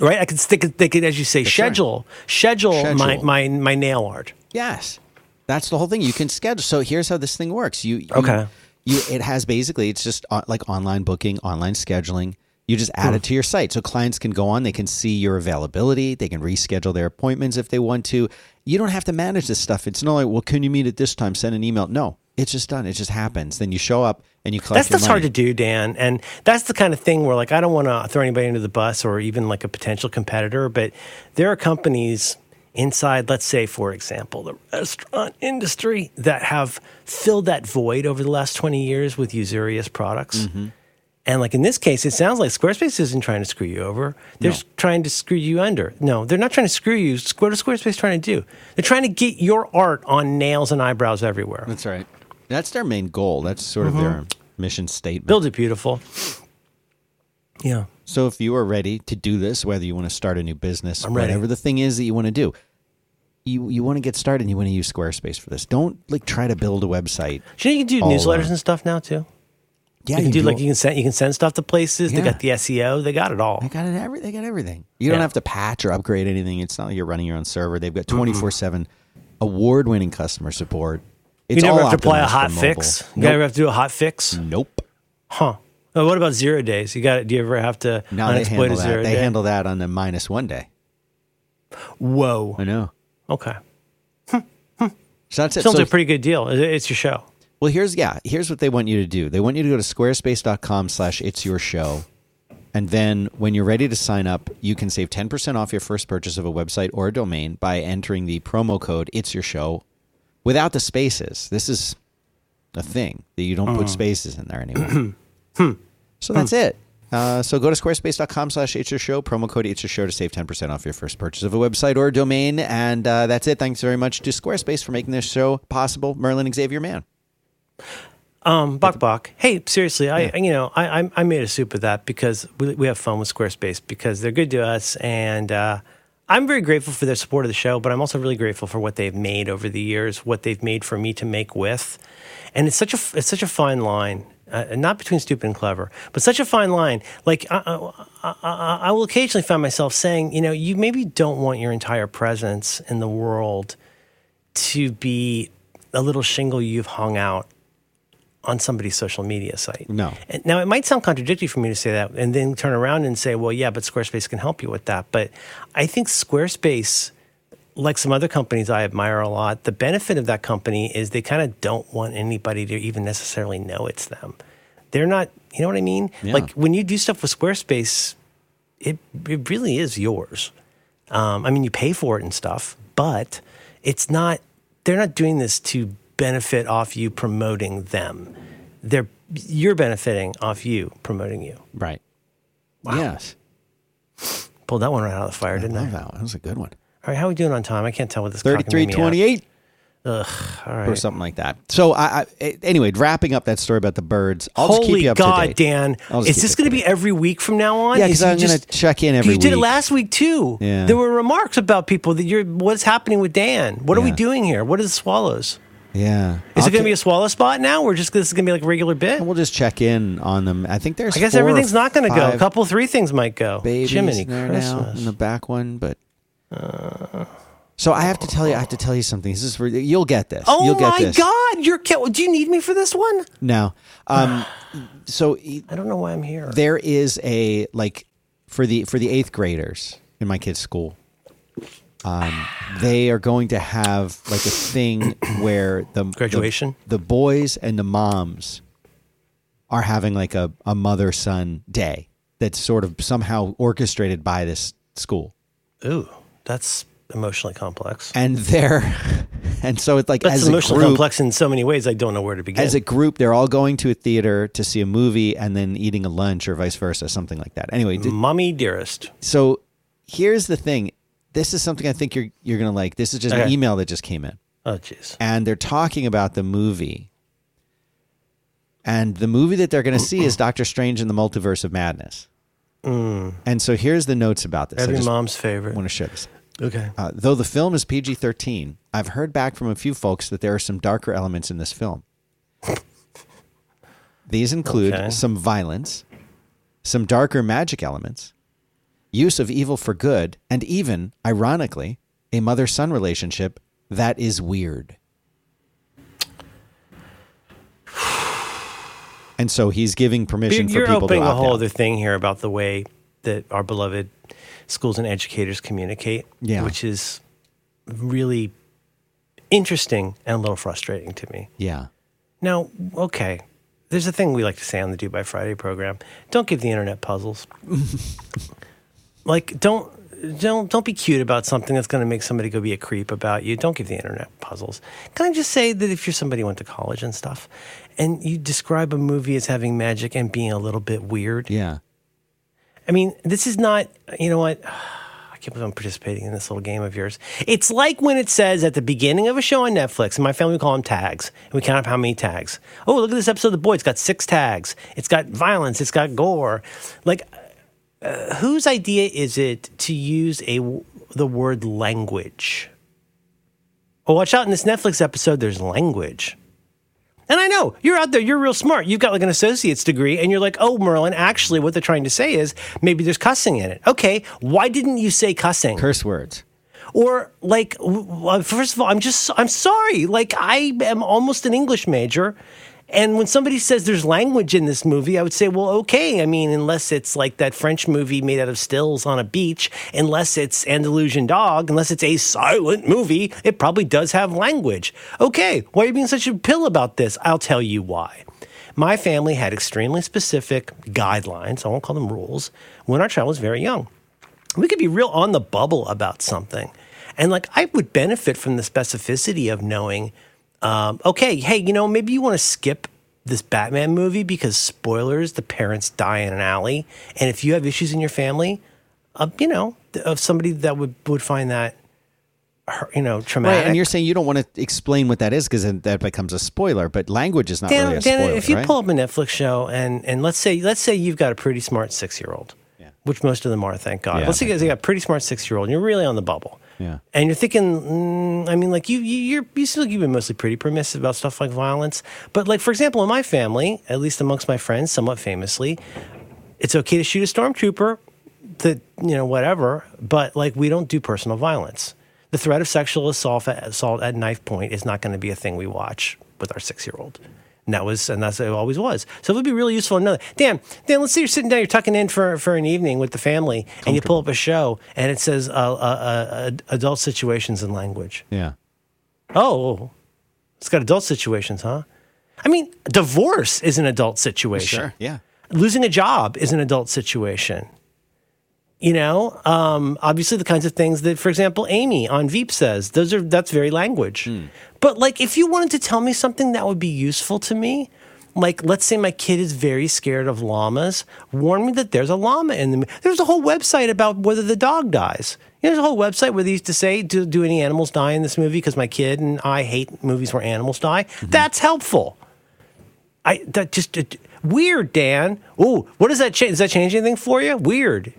right? I could stick it, they could, as you say, schedule, schedule, my, Schedule. my, my nail art. Yes, that's the whole thing. You can schedule. So here's how this thing works. You, you Okay. You it has basically it's just uh, like online booking, online scheduling. You just add it to your site, so clients can go on. They can see your availability. They can reschedule their appointments if they want to. You don't have to manage this stuff. It's not like, well, can you meet at this time? Send an email. No, it's just done. It just happens. Then you show up and you collect. That's your that's hard to do, Dan. And that's the kind of thing where like I don't want to throw anybody under the bus or even like a potential competitor, but there are companies inside, let's say, for example, the restaurant industry that have filled that void over the last 20 years with usurious products. Mm-hmm. And like in this case, it sounds like Squarespace isn't trying to screw you over. They're No. trying to screw you under. No, they're not trying to screw you. What is Squarespace trying to do? They're trying to get your art on nails and eyebrows everywhere. That's right. That's their main goal. That's sort of their mission statement. Mm-hmm. Build it beautiful. Yeah. So if you are ready to do this, whether you want to start a new business, I'm ready. whatever the thing is that you want to do, you you want to get started and you want to use Squarespace for this. Don't like try to build a website. Do you you can do newsletters alone. and stuff now too? Yeah, you can do like you can send you can send stuff to places. They got the SEO. They got it all. They got it. Every, they got everything. You don't have to patch or upgrade anything. It's not like you're running your own server. They've got twenty four seven award winning customer support. It's you never have to apply a hot fix. mobile. You never Nope. have to do a hot fix. nope. Huh. What about zero days? You got? Do you ever have to Now they handle a zero that. They handle that on the minus one day. Whoa. I know. Okay. So that's it. Sounds So- like a pretty good deal. It's your show. Well, here's yeah, here's what they want you to do. They want you to go to squarespace.com slash it's your show. And then when you're ready to sign up, you can save 10% off your first purchase of a website or a domain by entering the promo code it's your show without the spaces. This is a thing that you don't put spaces in there anymore. so that's it. Uh, so go to squarespace.com slash it's your show, promo code it's your show to save 10% off your first purchase of a website or a domain. And uh, that's it. Thanks very much to Squarespace for making this show possible. Merlin Xavier Mann. Um, Bok Bok. Hey, seriously, I you know I I- I made a soup of that because we we have fun with Squarespace because they're good to us and uh, I'm very grateful for their support of the show, but I'm also really grateful for what they've made over the years, what they've made for me to make with, and it's such a it's such a fine line. Uh, not between stupid and clever, but such a fine line. Like I, I, I, I will occasionally find myself saying, you know, you maybe don't want your entire presence in the world to be a little shingle you've hung out on somebody's social media site. No. And now it might sound contradictory for me to say that and then turn around and say, well, yeah, but Squarespace can help you with that. But I think Squarespace, like some other companies I admire a lot, the benefit of that company is they kind of don't want anybody to even necessarily know it's them. They're not, you know what I mean? Yeah. Like when you do stuff with Squarespace, it, it really is yours. Um, I mean, you pay for it and stuff, but it's not, they're not doing this to benefit off you promoting them. They're, you're benefiting off you promoting you. Right. Yes. Pulled that one right out of the fire, I didn't I? that one. That was a good one. All right, how are we doing on time? I can't tell what this clock made me 33 at. 28 Ugh, all or something like that. So, I, I anyway, wrapping up that story about the birds, I'll just keep Holy you up God, to date. Dan! Is this going to be every week from now on? Yeah, because I'm going to check in every week. You did it last week too. Yeah. There were remarks about people that you're. What's happening with Dan? What are we doing here? What are the swallows? Yeah. Is I'll it going to be a swallow spot now? Or just this is going to be like a regular bit? We'll just check in on them. I think there's. I guess everything's not going to go. A couple, three things might go. babies Jiminy there now in the back one, but. so I have to tell you, I have to tell you something. This is for, you'll get this. Oh you'll get my this. God! You're. Do you need me for this one? No. Um. so I don't know why I'm here. there is a like for the for the eighth graders in my kid's school um, they are going to have like a thing where the Graduation? the, the boys and the moms are having like a, a mother son day that's sort of somehow orchestrated by this school Ooh, that's emotionally complex. and they're and so it's like That's as a emotionally group, complex in so many ways. I don't know where to begin. as a group, they're all going to a theater to see a movie and then eating a lunch or vice versa, something like that. Anyway, Mommy dearest. so here's the thing. This is something I think you're you're gonna like. This is just an Okay. email that just came in. Oh, jeez. and they're talking about the movie. And the movie that they're going to see is Doctor Strange in the Multiverse of Madness. And so here's the notes about this. I Every just mom's favorite. want to share this. Okay. Uh, though the film is PG 13, I've heard back from a few folks that there are some darker elements in this film. These include Okay. some violence, some darker magic elements, use of evil for good, and even, ironically, a mother son relationship that is weird. And so he's giving You're, permission for you're people opening to a whole out. other thing here about the way that our beloved schools and educators communicate, Yeah. which is really interesting and a little frustrating to me. Yeah. Now, okay, there's a thing we like to say on the Do by Friday program: don't give the internet puzzles. like, don't don't don't be cute about something that's going to make somebody go be a creep about you. Don't give the internet puzzles. Can I just say that if you're somebody who went to college and stuff, and you describe a movie as having magic and being a little bit weird, Yeah. I mean, this is not, you know what? I can't believe I'm participating in this little game of yours. It's like when it says at the beginning of a show on Netflix, and my family we call them tags, and we count up how many tags. Oh, look at this episode of The Boy. It's got six tags. It's got violence. It's got gore. Like, uh, whose idea is it to use a the word language? Oh, watch out! In this Netflix episode, there's language. And I know you're out there, you're real smart. You've got like an associate's degree, and you're like, oh, Merlin, actually, what they're trying to say is maybe there's cussing in it. Okay, why didn't you say cussing? Curse words. Or like, first of all, I'm just, I'm sorry. Like, I am almost an English major. And when somebody says there's language in this movie, I would say, well, okay. I mean, unless it's like that French movie made out of stills on a beach, unless it's Andalusian Dog, unless it's a silent movie, it probably does have language. Okay, why are you being such a pill about this? I'll tell you why. My family had extremely specific guidelines, I won't call them rules, when our child was very young we could be real on the bubble about something. And like, I would benefit from the specificity of knowing, um, okay, hey, you know, maybe you want to skip this Batman movie because spoilers, the parents die in an alley. And if you have issues in your family, uh, you know, of somebody that would, would find that, you know, traumatic. Right, and you're saying you don't want to explain what that is because that becomes a spoiler. But language is not Dan, really a Dan, spoiler, if you right? pull up a Netflix show and and let's say let's say you've got a pretty smart six year old, Yeah. which most of them are, thank God. Yeah, let's say you got a pretty smart six year old, and you're really on the bubble. Yeah. And you're thinking, mm, I mean, like you, you, you're, you seem like you've been mostly pretty permissive about stuff like violence. But like, for example, in my family, at least amongst my friends, somewhat famously, it's okay to shoot a stormtrooper, that you know, whatever. But like, we don't do personal violence. The threat of sexual assault at, assault at knife point is not going to be a thing we watch with our six year old. And that was, and that's it always was. So it would be really useful to know that. Dan, Dan, let's say you're sitting down, you're tucking in for, for an evening with the family, and you pull up a show, and it says uh, uh, uh, adult situations and language. yeah. Oh, it's got adult situations, huh? I mean, divorce is an adult situation. Yeah. Losing a job is an adult situation. You know, um, obviously the kinds of things that, for example, Amy on Veep says, those are that's very language. But like, if you wanted to tell me something that would be useful to me, like let's say my kid is very scared of llamas, warn me that there's a llama in the. There's a whole website about whether the dog dies. You know, there's a whole website where they used to say, "Do, do any animals die in this movie?" Because my kid and I hate movies where animals die. Mm-hmm. That's helpful. I that just it, weird, Dan. Ooh, what does that change? Does that change anything for you? Weird.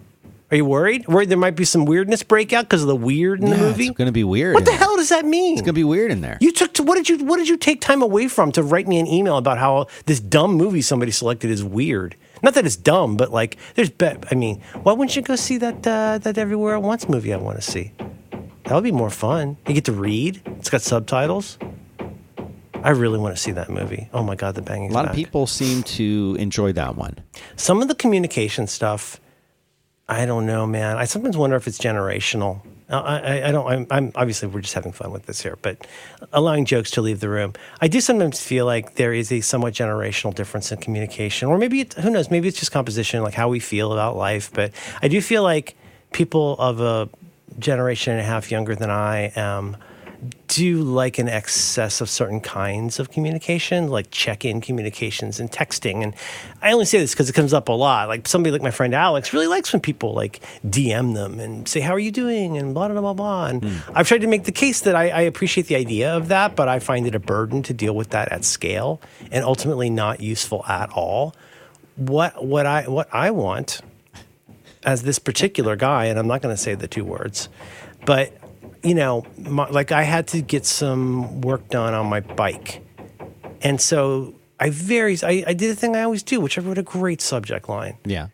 Are you worried? Worried there might be some weirdness breakout because of the weird in the Yeah, movie? It's going to be weird. what the there. hell does that mean? It's going to be weird in there. you took to, what did you what did you take time away from to write me an email about how this dumb movie somebody selected is weird? Not that it's dumb, but like there's be- I mean, why wouldn't you go see that uh, that Everywhere at Once movie I want to see? That would be more fun. You get to read. It's got subtitles. I really want to see that movie. Oh my god, the banging. a lot of people seem to enjoy that one. Some of the communication stuff, I don't know, man. I sometimes wonder if it's generational. I, I, I don't. I'm, I'm obviously we're just having fun with this here, but allowing jokes to leave the room. I do sometimes feel like there is a somewhat generational difference in communication, or maybe who knows? Maybe it's just composition, like how we feel about life. But I do feel like people of a generation and a half younger than I am do like an excess of certain kinds of communication, like check-in communications and texting. And I only say this because it comes up a lot. Like somebody like my friend Alex really likes when people like DM them and say, "How are you doing?" and blah blah blah blah. And hmm. I've tried to make the case that I, I appreciate the idea of that, but I find it a burden to deal with that at scale and ultimately not useful at all. What what I what I want as this particular guy, and I'm not going to say the two words, but you know, my, like I had to get some work done on my bike, and so I very I, I did the thing I always do, which I wrote a great subject line. Yeah.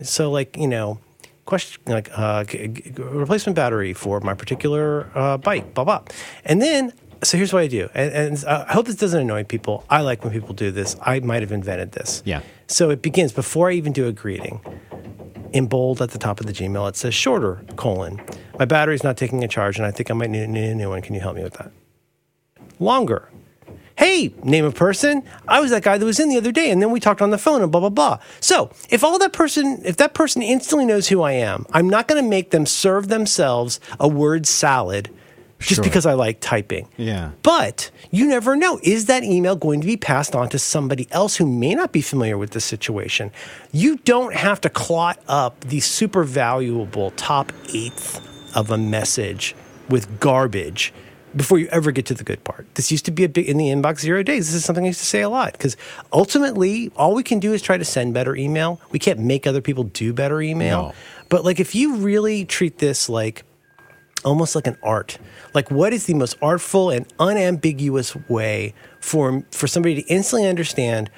So like you know, question like uh, g- g- replacement battery for my particular uh, bike, blah blah, and then. So here's what I do, and, and uh, I hope this doesn't annoy people. I like when people do this. I might have invented this. Yeah. So it begins before I even do a greeting. In bold at the top of the Gmail, it says shorter colon. My battery's not taking a charge, and I think I might need, need a new one. Can you help me with that? Longer. Hey, name a person. I was that guy that was in the other day, and then we talked on the phone and blah blah blah. So if all that person, if that person instantly knows who I am, I'm not going to make them serve themselves a word salad just Sure. because I like typing. Yeah. But you never know. Is that email going to be passed on to somebody else who may not be familiar with the situation? You don't have to clot up the super valuable top eighth of a message with garbage before you ever get to the good part. This used to be a big in the inbox zero days. This is something I used to say a lot because ultimately all we can do is try to send better email. We can't make other people do better email. No. But like if you really treat this like almost like an art. Like, what is the most artful and unambiguous way for for somebody to instantly understand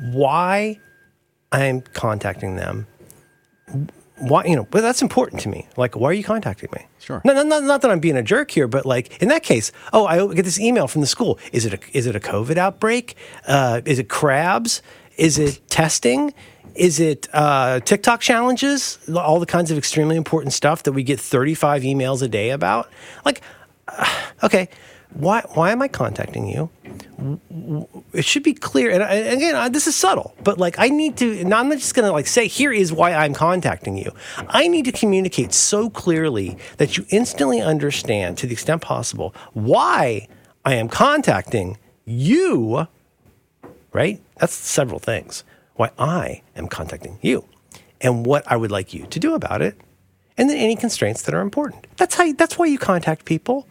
why I'm contacting them? Why, you know, but that's important to me. Like, why are you contacting me? Sure. No, no, not, not that I'm being a jerk here, but like in that case, oh, I get this email from the school. Is it a, is it a COVID outbreak? Uh, is it crabs? Is it testing? Is it uh, TikTok challenges? All the kinds of extremely important stuff that we get 35 emails a day about. Like, okay, why why am I contacting you? It should be clear. And, I, again, I, this is subtle, but like I need to. Now I'm not just going to like say here is why I'm contacting you. I need to communicate so clearly that you instantly understand, to the extent possible, why I am contacting you. Right? That's several things. Why I am contacting you, and what I would like you to do about it, and then any constraints that are important. That's how. You, That's why you contact people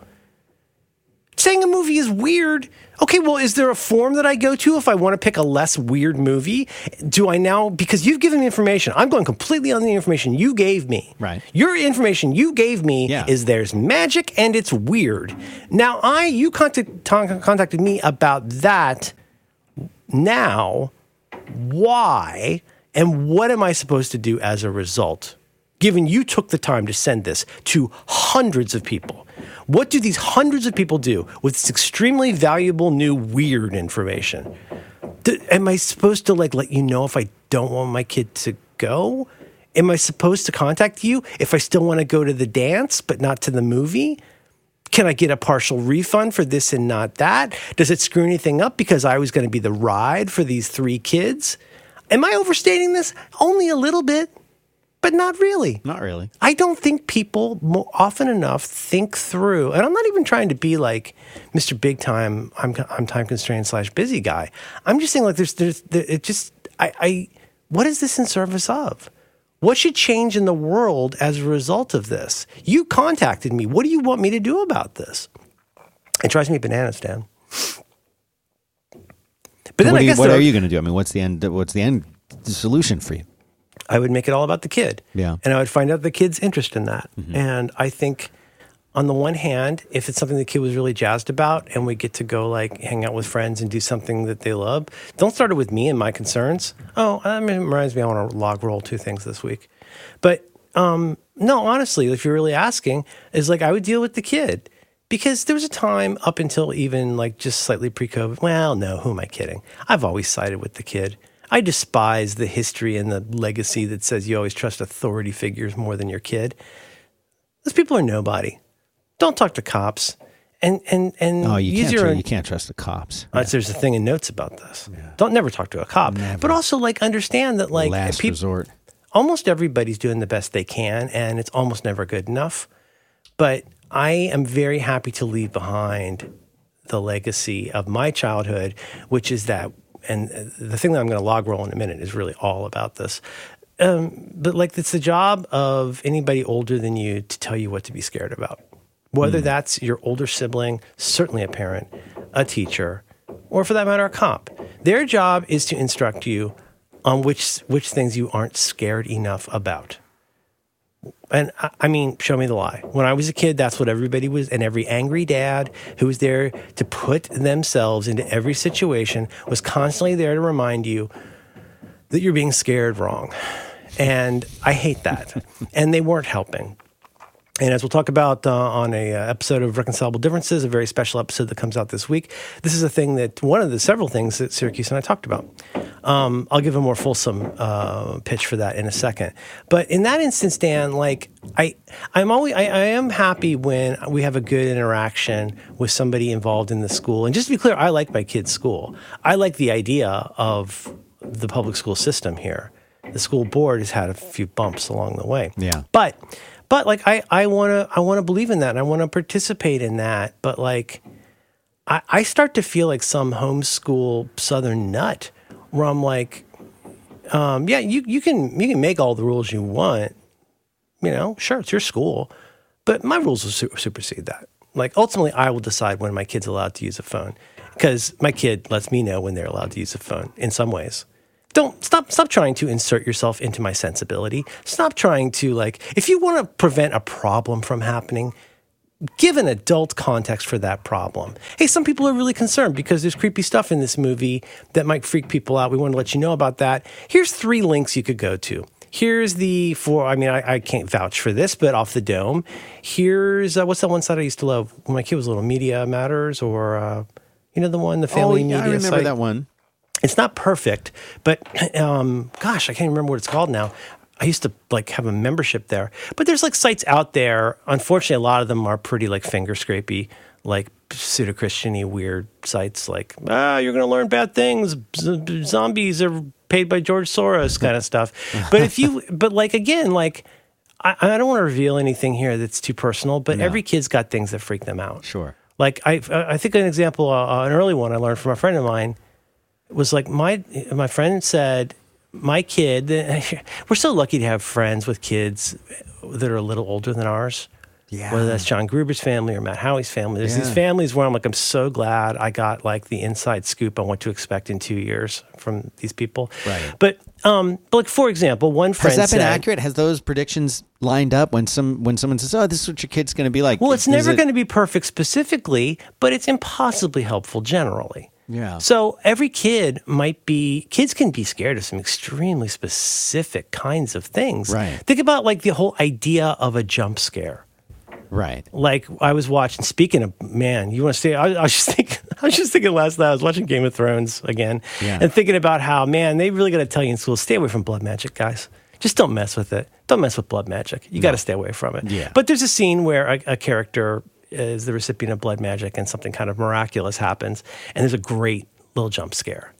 saying a movie is weird. Okay, well, is there a form that I go to if I want to pick a less weird movie? Do I now, because you've given me information, I'm going completely on the information you gave me. Right. Your information you gave me Yeah. is there's magic and it's weird. Now, I, you contact, contacted me about that. Now, why and what am I supposed to do as a result? Given you took the time to send this to hundreds of people, what do these hundreds of people do with this extremely valuable new weird information? D- am I supposed to like let you know if I don't want my kid to go? Am I supposed to contact you if I still want to go to the dance but not to the movie? Can I get a partial refund for this and not that? Does it screw anything up because I was going to be the ride for these three kids? Am I overstating this? Only a little bit, but not really. Not really. I don't think people often enough think through, and I'm not even trying to be like Mr. Big Time. I'm I'm time constrained slash busy guy. I'm just saying like there's there's there, it just I I what is this in service of? What should change in the world as a result of this? You contacted me. What do you want me to do about this? It drives me bananas, Dan. But then what I are you, what are are- you going to do? I mean, what's the end? What's the end solution for you? I would make it all about the kid. Yeah. And I would find out the kid's interest in that. Mm-hmm. And I think on the one hand, if it's something the kid was really jazzed about and we get to go like hang out with friends and do something that they love, don't start it with me and my concerns. Oh, that reminds me, I want to log roll two things this week. But um, no, honestly, if you're really asking, is like I would deal with the kid. Because there was a time up until even like just slightly pre COVID. Well, no, who am I kidding? I've always sided with the kid. I despise the history and the legacy that says you always trust authority figures more than your kid. Those people are nobody. Don't talk to cops. And and and Oh, you can't. own, you can't trust the cops. uh, There's a thing in notes about this. Don't never talk to a cop. But also like understand that like Last peop- resort. almost everybody's doing the best they can and it's almost never good enough. But I am very happy to leave behind the legacy of my childhood, which is that, and the thing that I'm going to log roll in a minute is really all about this. Um, but like, it's the job of anybody older than you to tell you what to be scared about. Whether hmm. that's your older sibling, certainly a parent, a teacher, or for that matter, a cop. Their job is to instruct you on which which things you aren't scared enough about. And I, I mean, show me the lie. When I was a kid, that's what everybody was, and every angry dad who was there to put themselves into every situation was constantly there to remind you that you're being scared wrong. And I hate that. and they weren't helping. And as we'll talk about uh, on a uh, episode of Reconcilable Differences, a very special episode that comes out this week, this is a thing that one of the several things that Siracusa and I talked about. Um, I'll give a more fulsome uh, pitch for that in a second. But in that instance, Dan, like I, I'm always, I, I am happy when we have a good interaction with somebody involved in the school. And just to be clear, I like my kids' school. I like the idea of the public school system here. The school board has had a few bumps along the way. Yeah. But but like I I want to I want to believe in that and I want to participate in that. But like I I start to feel like some homeschool southern nut where I'm like, um, yeah, you you can you can make all the rules you want. You know, sure, it's your school, but my rules will su- supersede that. Like ultimately, I will decide when my kid's allowed to use a phone because my kid lets me know when they're allowed to use a phone in some ways don't stop stop trying to insert yourself into my sensibility. Stop trying to like if you want to prevent a problem from happening give an adult context for that problem. Hey some people are really concerned because there's creepy stuff in this movie that might freak people out. We want to let you know about that. Here's three links you could go to. Here's the for i mean i, I can't vouch for this but off the dome. Here's uh, what's that one site i used to love when my kid was little? Media matters or uh, you know the one the family oh, yeah, media I remember site? that one. It's not perfect, but um, gosh, I can't even remember what it's called now. I used to like have a membership there, but there's like sites out there. Unfortunately, a lot of them are pretty like finger scrapey, like pseudo Christiany weird sites. Like ah, you're going to learn bad things. Z- zombies are paid by George Soros, kind of stuff. But if you, but like again, like I, I don't want to reveal anything here that's too personal. But every kid's got things that freak them out. Sure. Like I, I think an example, uh, an early one I learned from a friend of mine was like my my friend said my kid. We're so lucky to have friends with kids that are a little older than ours. Yeah. Whether that's John Gruber's family or Matt Haughey's family, there's these Yeah. families where I'm like, I'm so glad I got like the inside scoop on what to expect in two years from these people. Right. But um, but like for example, one friend Has that been said, accurate? Has those predictions lined up when some when someone says, "Oh, this is what your kid's going to be like"? Well, it's Is never it- going to be perfect specifically, but it's impossibly helpful generally. Yeah. So every kid might be, kids can be scared of some extremely specific kinds of things. Right. Think about like the whole idea of a jump scare. right. Like I was watching. Speaking of man, you want to stay? I, I was just thinking. I was just thinking last night. I was watching Game of Thrones again, Yeah. and thinking about how man they really got to tell you in school, stay away from blood magic, guys. Just don't mess with it. Don't mess with blood magic. You got to stay away from it. Yeah. But there's a scene where a, a character is the recipient of blood magic, and something kind of miraculous happens, and there's a great little jump scare,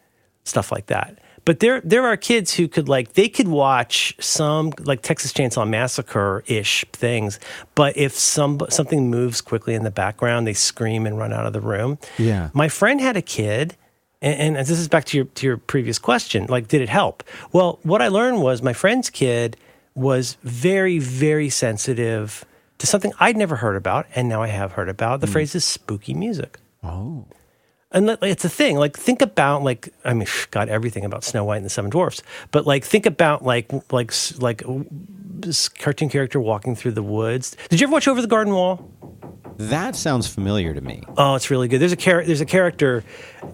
stuff like that. But there, there are kids who could like they could watch some like Texas Chainsaw Massacre ish things, but if some something moves quickly in the background, they scream and run out of the room. Yeah. My friend had a kid, and, and this is back to your to your previous question. Like, did it help? Well, what I learned was my friend's kid was very, very sensitive to something I'd never heard about, and now I have heard about. The hmm. phrase is spooky music. Oh. And it's a thing. Like, think about like I mean, God, everything about Snow White and the Seven Dwarfs. But like, think about like like like this cartoon character walking through the woods. Did you ever watch Over the Garden Wall? That sounds familiar to me. Oh, it's really good. There's a char- there's a character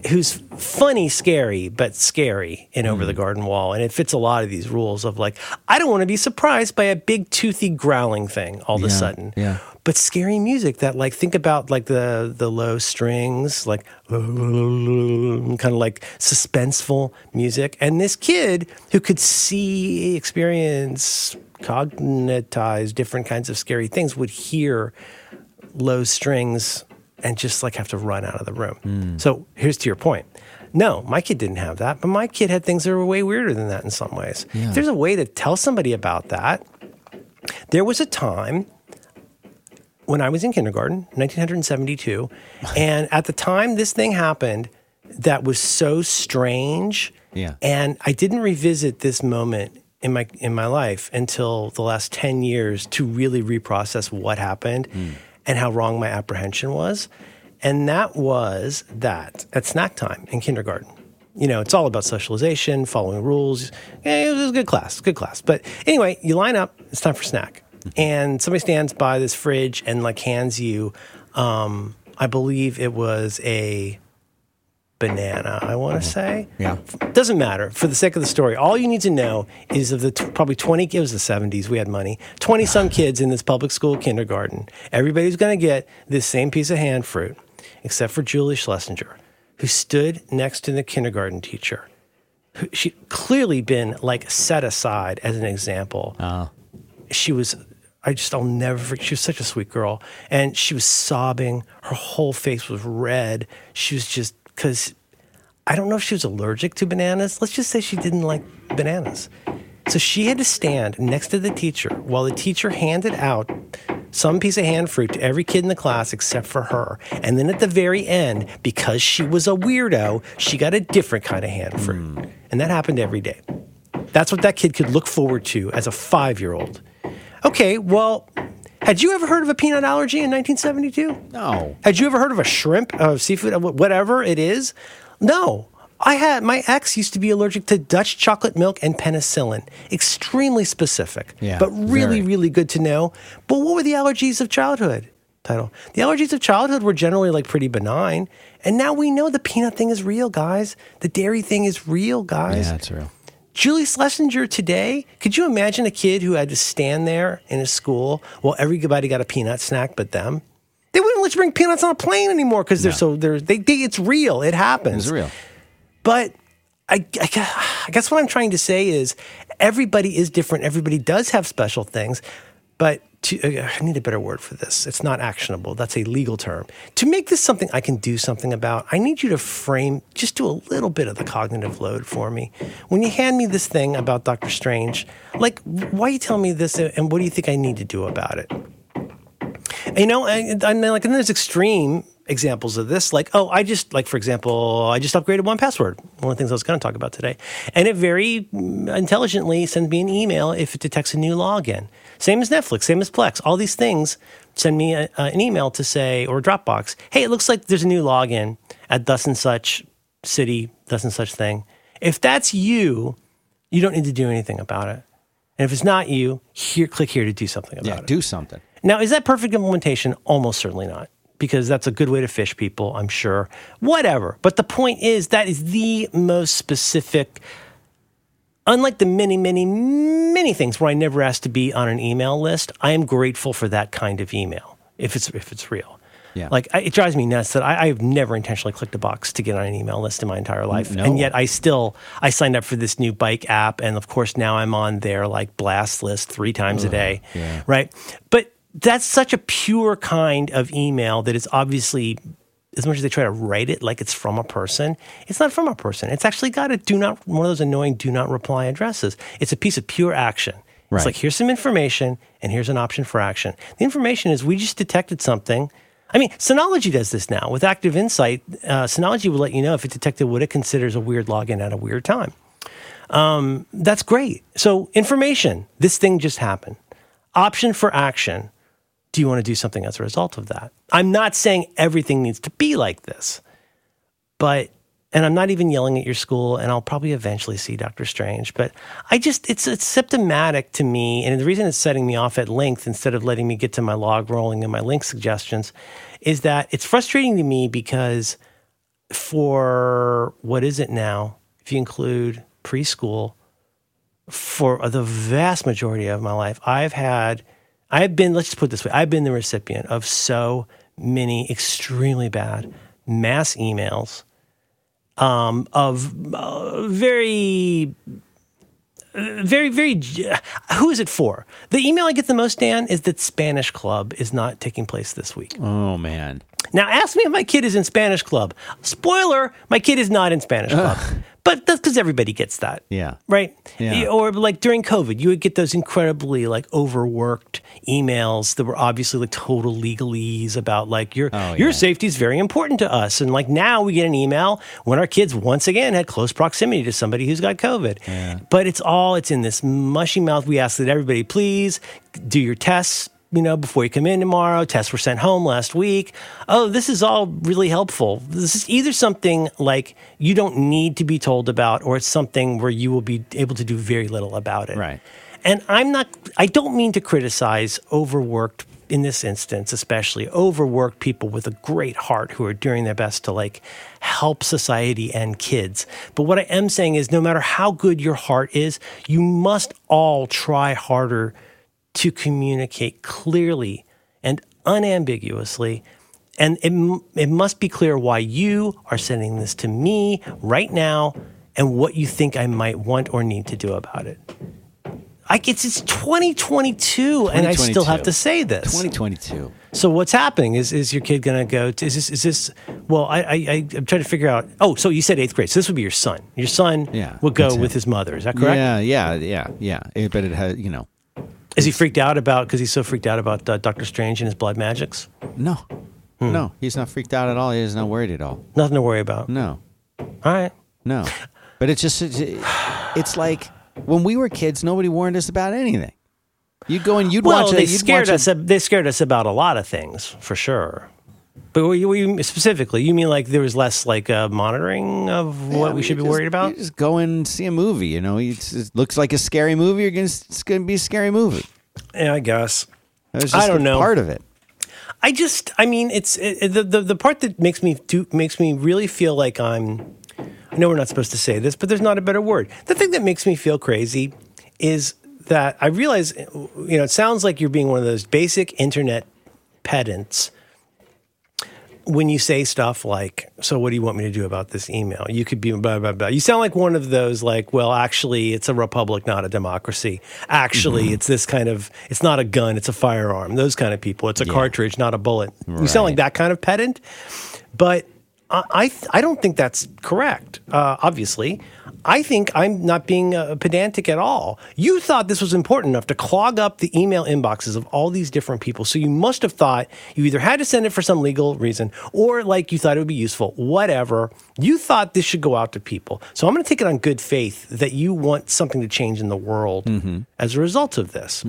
who's funny, scary, but scary in Over the hmm. Garden Wall, and it fits a lot of these rules of like I don't want to be surprised by a big toothy growling thing all of a sudden. yeah. But scary music that like think about like the the low strings, like kind of like suspenseful music, and this kid who could see, experience, cognitize different kinds of scary things would hear low strings and just like have to run out of the room. So here's to your point. No, my kid didn't have that, but my kid had things that were way weirder than that in some ways. Yeah. If there's a way to tell somebody about that, there was a time when I was in kindergarten, 1972. and at the time this thing happened, that was so strange. Yeah. And I didn't revisit this moment in my in my life until the last 10 years to really reprocess what happened hmm. And how wrong my apprehension was. And that was that at snack time in kindergarten. You know, it's all about socialization, following rules. Eh, It was a good class, good class. But anyway, you line up, it's time for snack. And somebody stands by this fridge and like hands you, um, I believe it was a banana, I want to uh-huh. say. Yeah. Doesn't matter. For the sake of the story, all you need to know is of the t- probably 20, it was the 70s, we had money, 20 some kids in this public school kindergarten. Everybody's going to get this same piece of hand fruit, except for Julie Schlesinger, who stood next to the kindergarten teacher. Who, she'd clearly been like set aside as an example Oh. she was I just I'll never forget she was such a sweet girl and she was sobbing her whole face was red she was just cuz I don't know if she was allergic to bananas let's just say she didn't like bananas so she had to stand next to the teacher while the teacher handed out some piece of hand fruit to every kid in the class except for her. And then at the very end, because she was a weirdo, she got a different kind of hand fruit. Hmm. And that happened every day. That's what that kid could look forward to as a five year old. Okay, well, had you ever heard of a peanut allergy in 1972? No. Had you ever heard of a shrimp, uh, seafood, uh, whatever it is? No. I had my ex used to be allergic to Dutch chocolate milk and penicillin. Extremely specific, Yeah, but really, very. really good to know. But what were the allergies of childhood? Title. The allergies of childhood were generally like pretty benign, and now we know the peanut thing is real, guys. The dairy thing is real, guys. Yeah, that's real. Julie Schlesinger today, could you imagine a kid who had to stand there in a school while everybody got a peanut snack but them? They wouldn't let you bring peanuts on a plane anymore because they're so they're they, they it's real. It happens. It's real. But I, I, I guess what I'm trying to say is everybody is different. Everybody does have special things. But to, uh, I need a better word for this. It's not actionable. That's a legal term. To make this something I can do something about, I need you to frame, just do a little bit of the cognitive load for me. When you hand me this thing about Doctor Strange, like, why are you telling me this and what do you think I need to do about it? You know, and, and like, and there's extreme examples of this. Like, oh, I just like, for example, I just upgraded 1Password. One of the things I was going to talk about today, and it very mm, intelligently sends me an email if it detects a new login. Same as Netflix, same as Plex. All these things send me a, uh, an email to say, or Dropbox, hey, it looks like there's a new login at thus and such city, thus and such thing. If that's you, you don't need to do anything about it. And if it's not you, here, click here to do something about it. Yeah, it. do something. Now, is that perfect implementation? Almost certainly not, because that's a good way to fish people, I'm sure. Whatever. But the point is, that is the most specific, unlike the many, many, many things where I never asked to be on an email list, I am grateful for that kind of email if it's, if it's real. Yeah. Like I, it drives me nuts that I, I've never intentionally clicked a box to get on an email list in my entire life, no. and yet I still I signed up for this new bike app, and of course now I'm on their like blast list three times a day, yeah. right? But that's such a pure kind of email that is obviously as much as they try to write it like it's from a person, it's not from a person. It's actually got a do not one of those annoying do not reply addresses. It's a piece of pure action. Right. It's like here's some information and here's an option for action. The information is we just detected something. I mean, Synology does this now with Active Insight. Uh, Synology will let you know if it detected what it considers a weird login at a weird time. Um, that's great. So, information. This thing just happened. Option for action. Do you want to do something as a result of that? I'm not saying everything needs to be like this, but and I'm not even yelling at your school, and I'll probably eventually see Doctor Strange. But I just it's it's symptomatic to me, and the reason it's setting me off at length instead of letting me get to my log rolling and my link suggestions is that it's frustrating to me because for what is it now? If you include preschool, for the vast majority of my life, I've had, I've been, let's just put it this way, I've been the recipient of so many extremely bad mass emails um, of uh, very, very, very, who is it for? The email I get the most, Dan, is that Spanish Club is not taking place this week. Oh man. Now, ask me if my kid is in Spanish Club. Spoiler: my kid is not in Spanish Club. But that's because everybody gets that. Yeah. Right. Yeah. Or like during COVID, you would get those incredibly like overworked emails that were obviously like total legalese about like your Oh, your yeah. safety is very important to us. And like now we get an email when our kids once again had close proximity to somebody who's got COVID. But it's all it's in this mushy mouth. We ask that everybody please do your tests. You know, before you come in tomorrow, tests were sent home last week. Oh, this is all really helpful. This is either something like you don't need to be told about, or it's something where you will be able to do very little about it. Right. And I'm not, I don't mean to criticize overworked, in this instance, especially overworked people with a great heart who are doing their best to like help society and kids. But what I am saying is no matter how good your heart is, you must all try harder to communicate clearly and unambiguously. And it, it must be clear why you are sending this to me right now and what you think I might want or need to do about it. I, it's, it's 2022, and I still have to say this. 2022. So what's happening is is your kid gonna go? To, is this is this? Well, I, I I'm trying to figure out. Oh, so you said eighth grade. So this would be your son. Your son Yeah, would go with his mother. Is that correct? Yeah, yeah, yeah, yeah. Eh, But it has, you know, Is he freaked out about because he's so freaked out about uh, Doctor Strange and his blood magics? no, Hmm. no. He's not freaked out at all. He's not worried at all. Nothing to worry about. No, All right. no. But it's just, it's, like when we were kids, nobody warned us about anything. You'd go and you'd Well, watch. a- they you'd scared a- us. ab- they scared us about a lot of things for sure. But what you, what you- specifically, you mean like there was less like uh, monitoring of what Yeah, we should be just- worried about? You just go and see a movie. You know, it looks like a scary movie. You're gonna, it's going to be a scary movie. Yeah, I guess. I don't know. Part of it. I just, I mean, it's it, it- the, the the part that makes me do makes me really feel like I'm. I know we're not supposed to say this, but there's not a better word. The thing that makes me feel crazy is that I realize, you know, it sounds like you're being one of those basic internet pedants when you say stuff like, "So, what do you want me to do about this email?" You could be blah blah blah. You sound like one of those like, "Well, actually, it's a republic, not a democracy. Actually, mm-hmm. it's this kind of. It's not a gun, it's a firearm. Those kind of people. It's a cartridge, not a bullet." You sound like that kind of pedant, but I I, th- I don't think that's correct. Uh, obviously, I think I'm not being uh, pedantic at all. You thought this was important enough to clog up the email inboxes of all these different people, so you must have thought you either had to send it for some legal reason or like you thought it would be useful. Whatever. You thought this should go out to people, so I'm going to take it on good faith that you want something to change in the world as a result of this.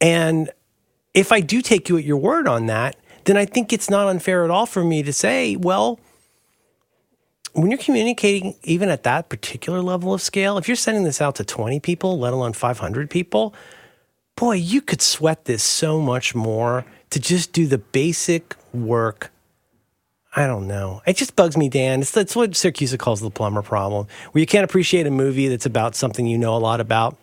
And if I do take you at your word on that, then I think it's not unfair at all for me to say, well, when you're communicating, even at that particular level of scale, if you're sending this out to 20 people, let alone 500 people, boy, you could sweat this so much more to just do the basic work. I don't know. It just bugs me, Dan. It's, that's what Siracusa calls the plumber problem, where you can't appreciate a movie that's about something you know a lot about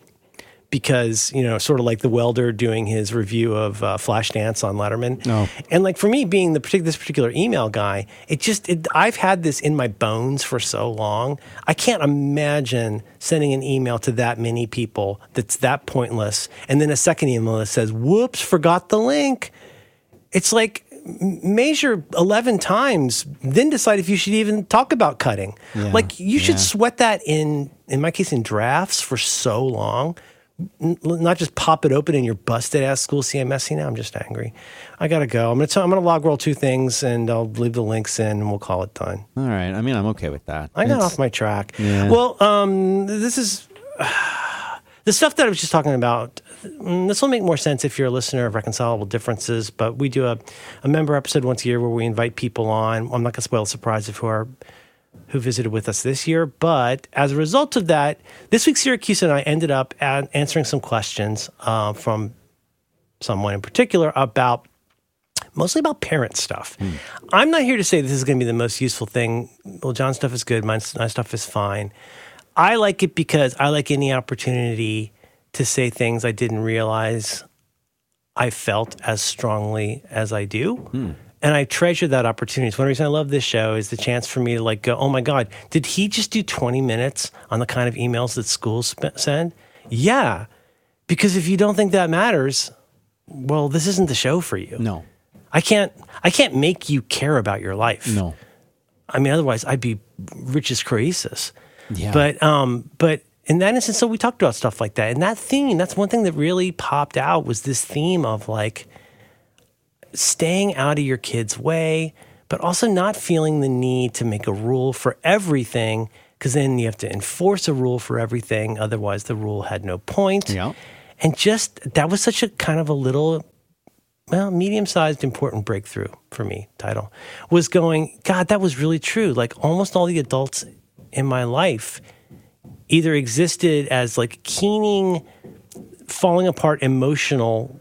because you know, sort of like the welder doing his review of uh, Flashdance on Letterman. No. And like for me, being the partic- this particular email guy, it just it, I've had this in my bones for so long. I can't imagine sending an email to that many people that's that pointless, and then a second email that says, "Whoops, forgot the link." It's like measure 11 times then decide if you should even talk about cutting Yeah, like you should yeah. sweat that in in my case in drafts for so long not just pop it open in your busted ass school CMS. Now I'm just angry. I gotta go. I'm gonna tell, I'm gonna log roll two things and I'll leave the links in and we'll call it done. All right. I mean, I'm okay with that. I got It's- off my track. Yeah. Well, um, this is the stuff that I was just talking about. mm, This will make more sense if you're a listener of Reconcilable Differences, but we do a, a member episode once a year where we invite people on. I'm not gonna spoil the surprise of who are who visited with us this year. But as a result of that, this week Siracusa and I ended up answering some questions uh, from someone in particular about mostly about parent stuff. I'm not here to say this is going to be the most useful thing. Well, John's stuff is good, my, my stuff is fine. I like it because I like any opportunity to say things I didn't realize I felt as strongly as I do. And I treasure that opportunity. It's one reason I love this show is the chance for me to like go, oh my God, did he just do 20 minutes on the kind of emails that schools sp- send? Yeah. Because if you don't think that matters, well, this isn't the show for you. No. I can't I can't make you care about your life. No. I mean, otherwise I'd be rich as Croesus. Yeah. But um, but in that instance, so we talked about stuff like that, and that theme. That's one thing that really popped out was this theme of like staying out of your kid's way, but also not feeling the need to make a rule for everything, because then you have to enforce a rule for everything. Otherwise, the rule had no point. Yeah. And just that was such a kind of a little, well, medium sized important breakthrough for me. Title was going, God, that was really true. Like almost all the adults in my life either existed as like keening, falling apart emotional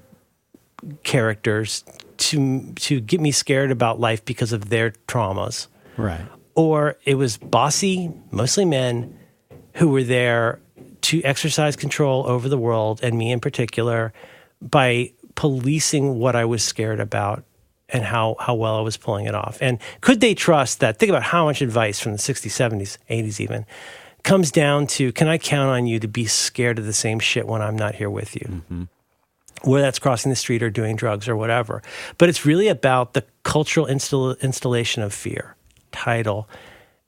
characters to to get me scared about life because of their traumas Right. or it was bossy, mostly men, who were there to exercise control over the world and me in particular by policing what I was scared about and how, how well I was pulling it off. And could they trust that? Think about how much advice from the 60s, 70s, 80s even comes down to can I count on you to be scared of the same shit when I'm not here with you? Mm-hmm. Whether that's crossing the street or doing drugs or whatever. But it's really about the cultural install- installation of fear, title.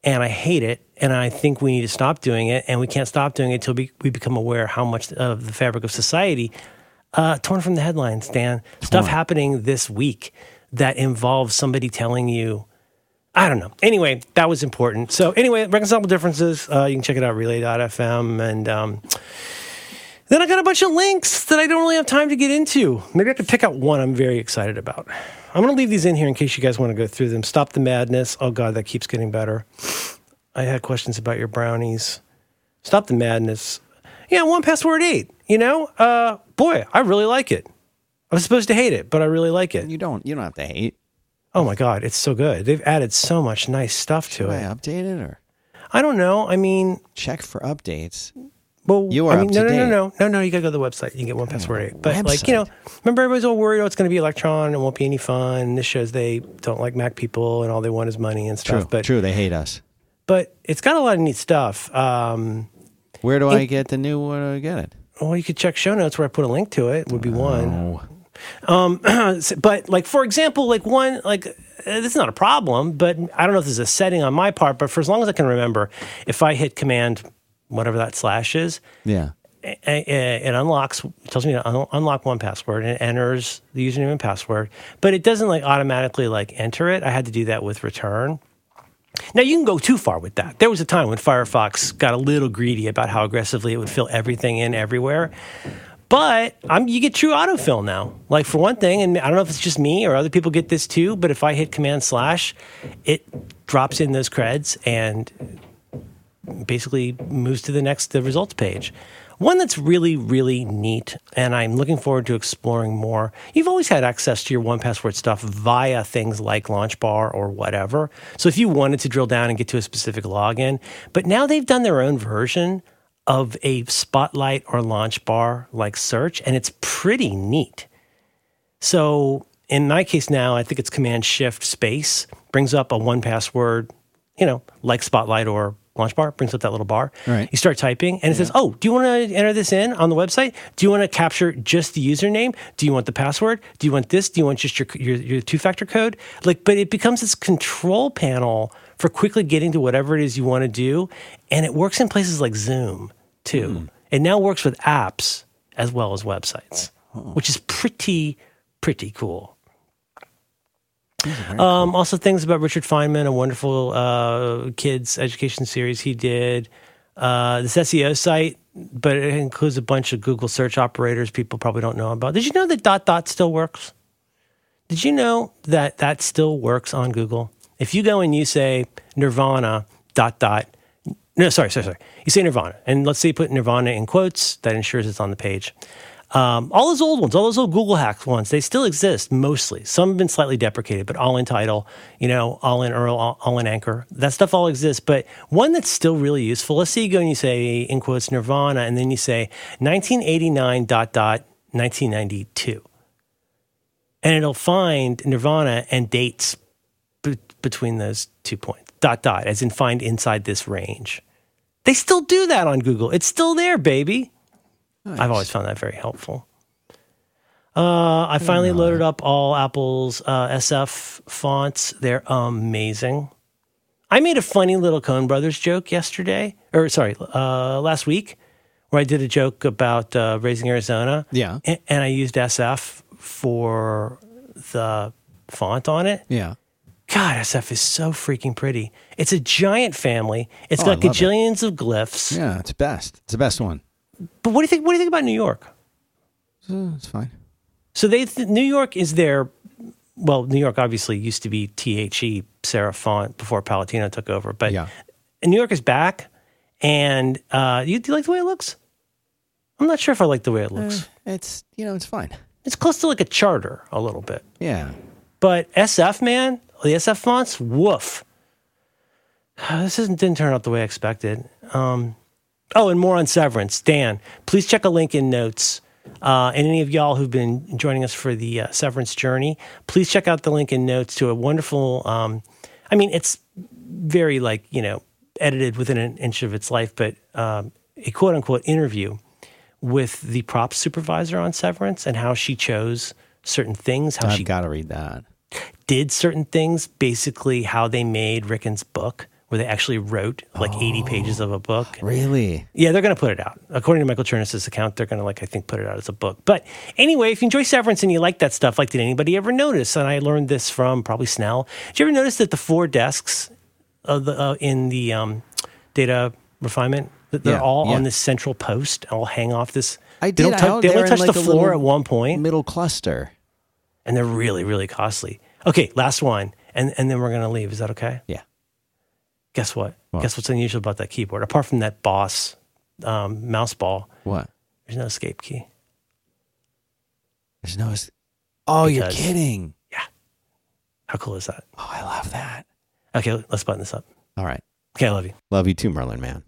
And I hate it. And I think we need to stop doing it. And we can't stop doing it until we, we become aware how much of the fabric of society, uh, torn from the headlines, Dan, stuff happening this week that involves somebody telling you, I don't know. Anyway, that was important. So, anyway, reconcilable differences. Uh, you can check it out, relay.fm. And, um, then I got a bunch of links that I don't really have time to get into. Maybe I could pick out one I'm very excited about. I'm going to leave these in here in case you guys want to go through them. Stop the madness. Oh, God, that keeps getting better. I had questions about your brownies. Stop the madness. Yeah, 1Password eight. You know, uh, boy, I really like it. I was supposed to hate it, but I really like it. You don't. You don't have to hate. Oh my God, it's so good. They've added so much nice stuff to I it. update it or I don't know. I mean, check for updates? Well, You are I mean, no, no, no, no, no, no. You gotta go to the website. You can get 1Password eight. But like, you know, remember everybody's all worried. Oh, it's going to be Electron. It won't be any fun. This shows they don't like Mac people, and all they want is money and True. stuff. But True. They hate us. but it's got a lot of neat stuff. Um, Where do I get the new? Where do I get it? well, you could check show notes where I put a link to it. Would be one. Oh, but like for example, like one like uh, this is not a problem, but I don't know if there's a setting on my part. But for as long as I can remember, if I hit Command whatever that slash is, yeah. it, it unlocks it tells me to unlock 1Password and it enters the username and password but it doesn't like automatically like enter it i had to do that with return now you can go too far with that there was a time when firefox got a little greedy about how aggressively it would fill everything in everywhere but I'm, you get true autofill now. Like for one thing, and I don't know if it's just me or other people get this too, but if I hit Command slash, it drops in those creds and basically moves to the next the results page. One that's really, really neat, and I'm looking forward to exploring more. You've always had access to your 1Password stuff via things like LaunchBar or whatever. So if you wanted to drill down and get to a specific login, but now they've done their own version of a Spotlight or LaunchBar like search, and it's pretty neat. So in my case now, I think it's Command Shift Space brings up a 1Password, you know, like Spotlight or LaunchBar brings up that little bar. Right. You start typing, and it says, "Oh, do you want to enter this in on the website? Do you want to capture just the username? Do you want the password? Do you want this? Do you want just your your, your two factor code? Like, but it becomes this control panel for quickly getting to whatever it is you want to do, and it works in places like Zoom too. Hmm. It now works with apps as well as websites, oh. which is pretty pretty cool. Um, also, things about Richard Feynman, a wonderful uh, kids education series he did. Uh, this SEO site, but it includes a bunch of Google search operators people probably don't know about. Did you know that dot dot still works? Did you know that that still works on Google? If you go and you say Nirvana dot dot, no, sorry, sorry, sorry. You say Nirvana, and let's say you put Nirvana in quotes. That ensures it's on the page. Um, all those old ones, all those old Google hacks ones, they still exist mostly. Some have been slightly deprecated, but all in title, you know, all in URL, all, all in Anchor, that stuff all exists. But one that's still really useful, let's say you go and you say, in quotes, Nirvana, and then you say 1989 dot dot 1992. And it'll find Nirvana and dates be- between those two points, dot dot, as in find inside this range. They still do that on Google. It's still there, baby. I've always found that very helpful. Uh, I finally loaded up all Apple's uh, SF fonts. They're amazing. I made a funny little Coen Brothers joke yesterday, or sorry, uh, last week, where I did a joke about uh, raising Arizona. Yeah. and, and I used SF for the font on it. Yeah. God, SF is so freaking pretty. It's a giant family. It's Oh, got love it. gajillions of glyphs. Yeah, it's best. It's the best one. But what do you think? What do you think about New York? Uh, it's fine. So they th- New York is their well, New York obviously used to be THE serif font before Palatino took over, but Yeah. New York is back. And uh, you, do you like the way it looks? I'm not sure if I like the way it looks. It's you know, it's fine. It's close to like a charter a little bit, Yeah. but SF man, the SF fonts, woof. This isn't, didn't turn out the way I expected. Um, oh, and more on Severance. Dan, please check a link in notes. Uh, and any of y'all who've been joining us for the uh, Severance journey, please check out the link in notes to a wonderful. Um, I mean, it's very like you know edited within an inch of its life, but um, a quote unquote interview with the props supervisor on Severance and how she chose certain things, how I've she got to read that. did certain things, basically how they made Ricken's book, where they actually wrote like 80 pages of a book. Really? Yeah, they're going to put it out. According to Michael Chernus's account, they're going to like I think put it out as a book. But anyway, if you enjoy Severance and you like that stuff, like did anybody ever notice? And I learned this from probably Snell. Did you ever notice that the four desks of the uh, in the um, data refinement that they're Yeah, all yeah. on this central post, all hang off this. I did. They don't they only touch like the floor at one point, Middle cluster. and they're really really costly. Okay, last one, and and then we're going to leave. Is that okay? Yeah. Guess what? What? Guess what's unusual about that keyboard? Apart from that Boss um, mouse ball, What? there's no escape key. There's no. es- Oh, you're kidding! Yeah. How cool is that? Oh, I love that. Okay, let's button this up. All right. Okay, I love you. Love you too, Merlin Mann.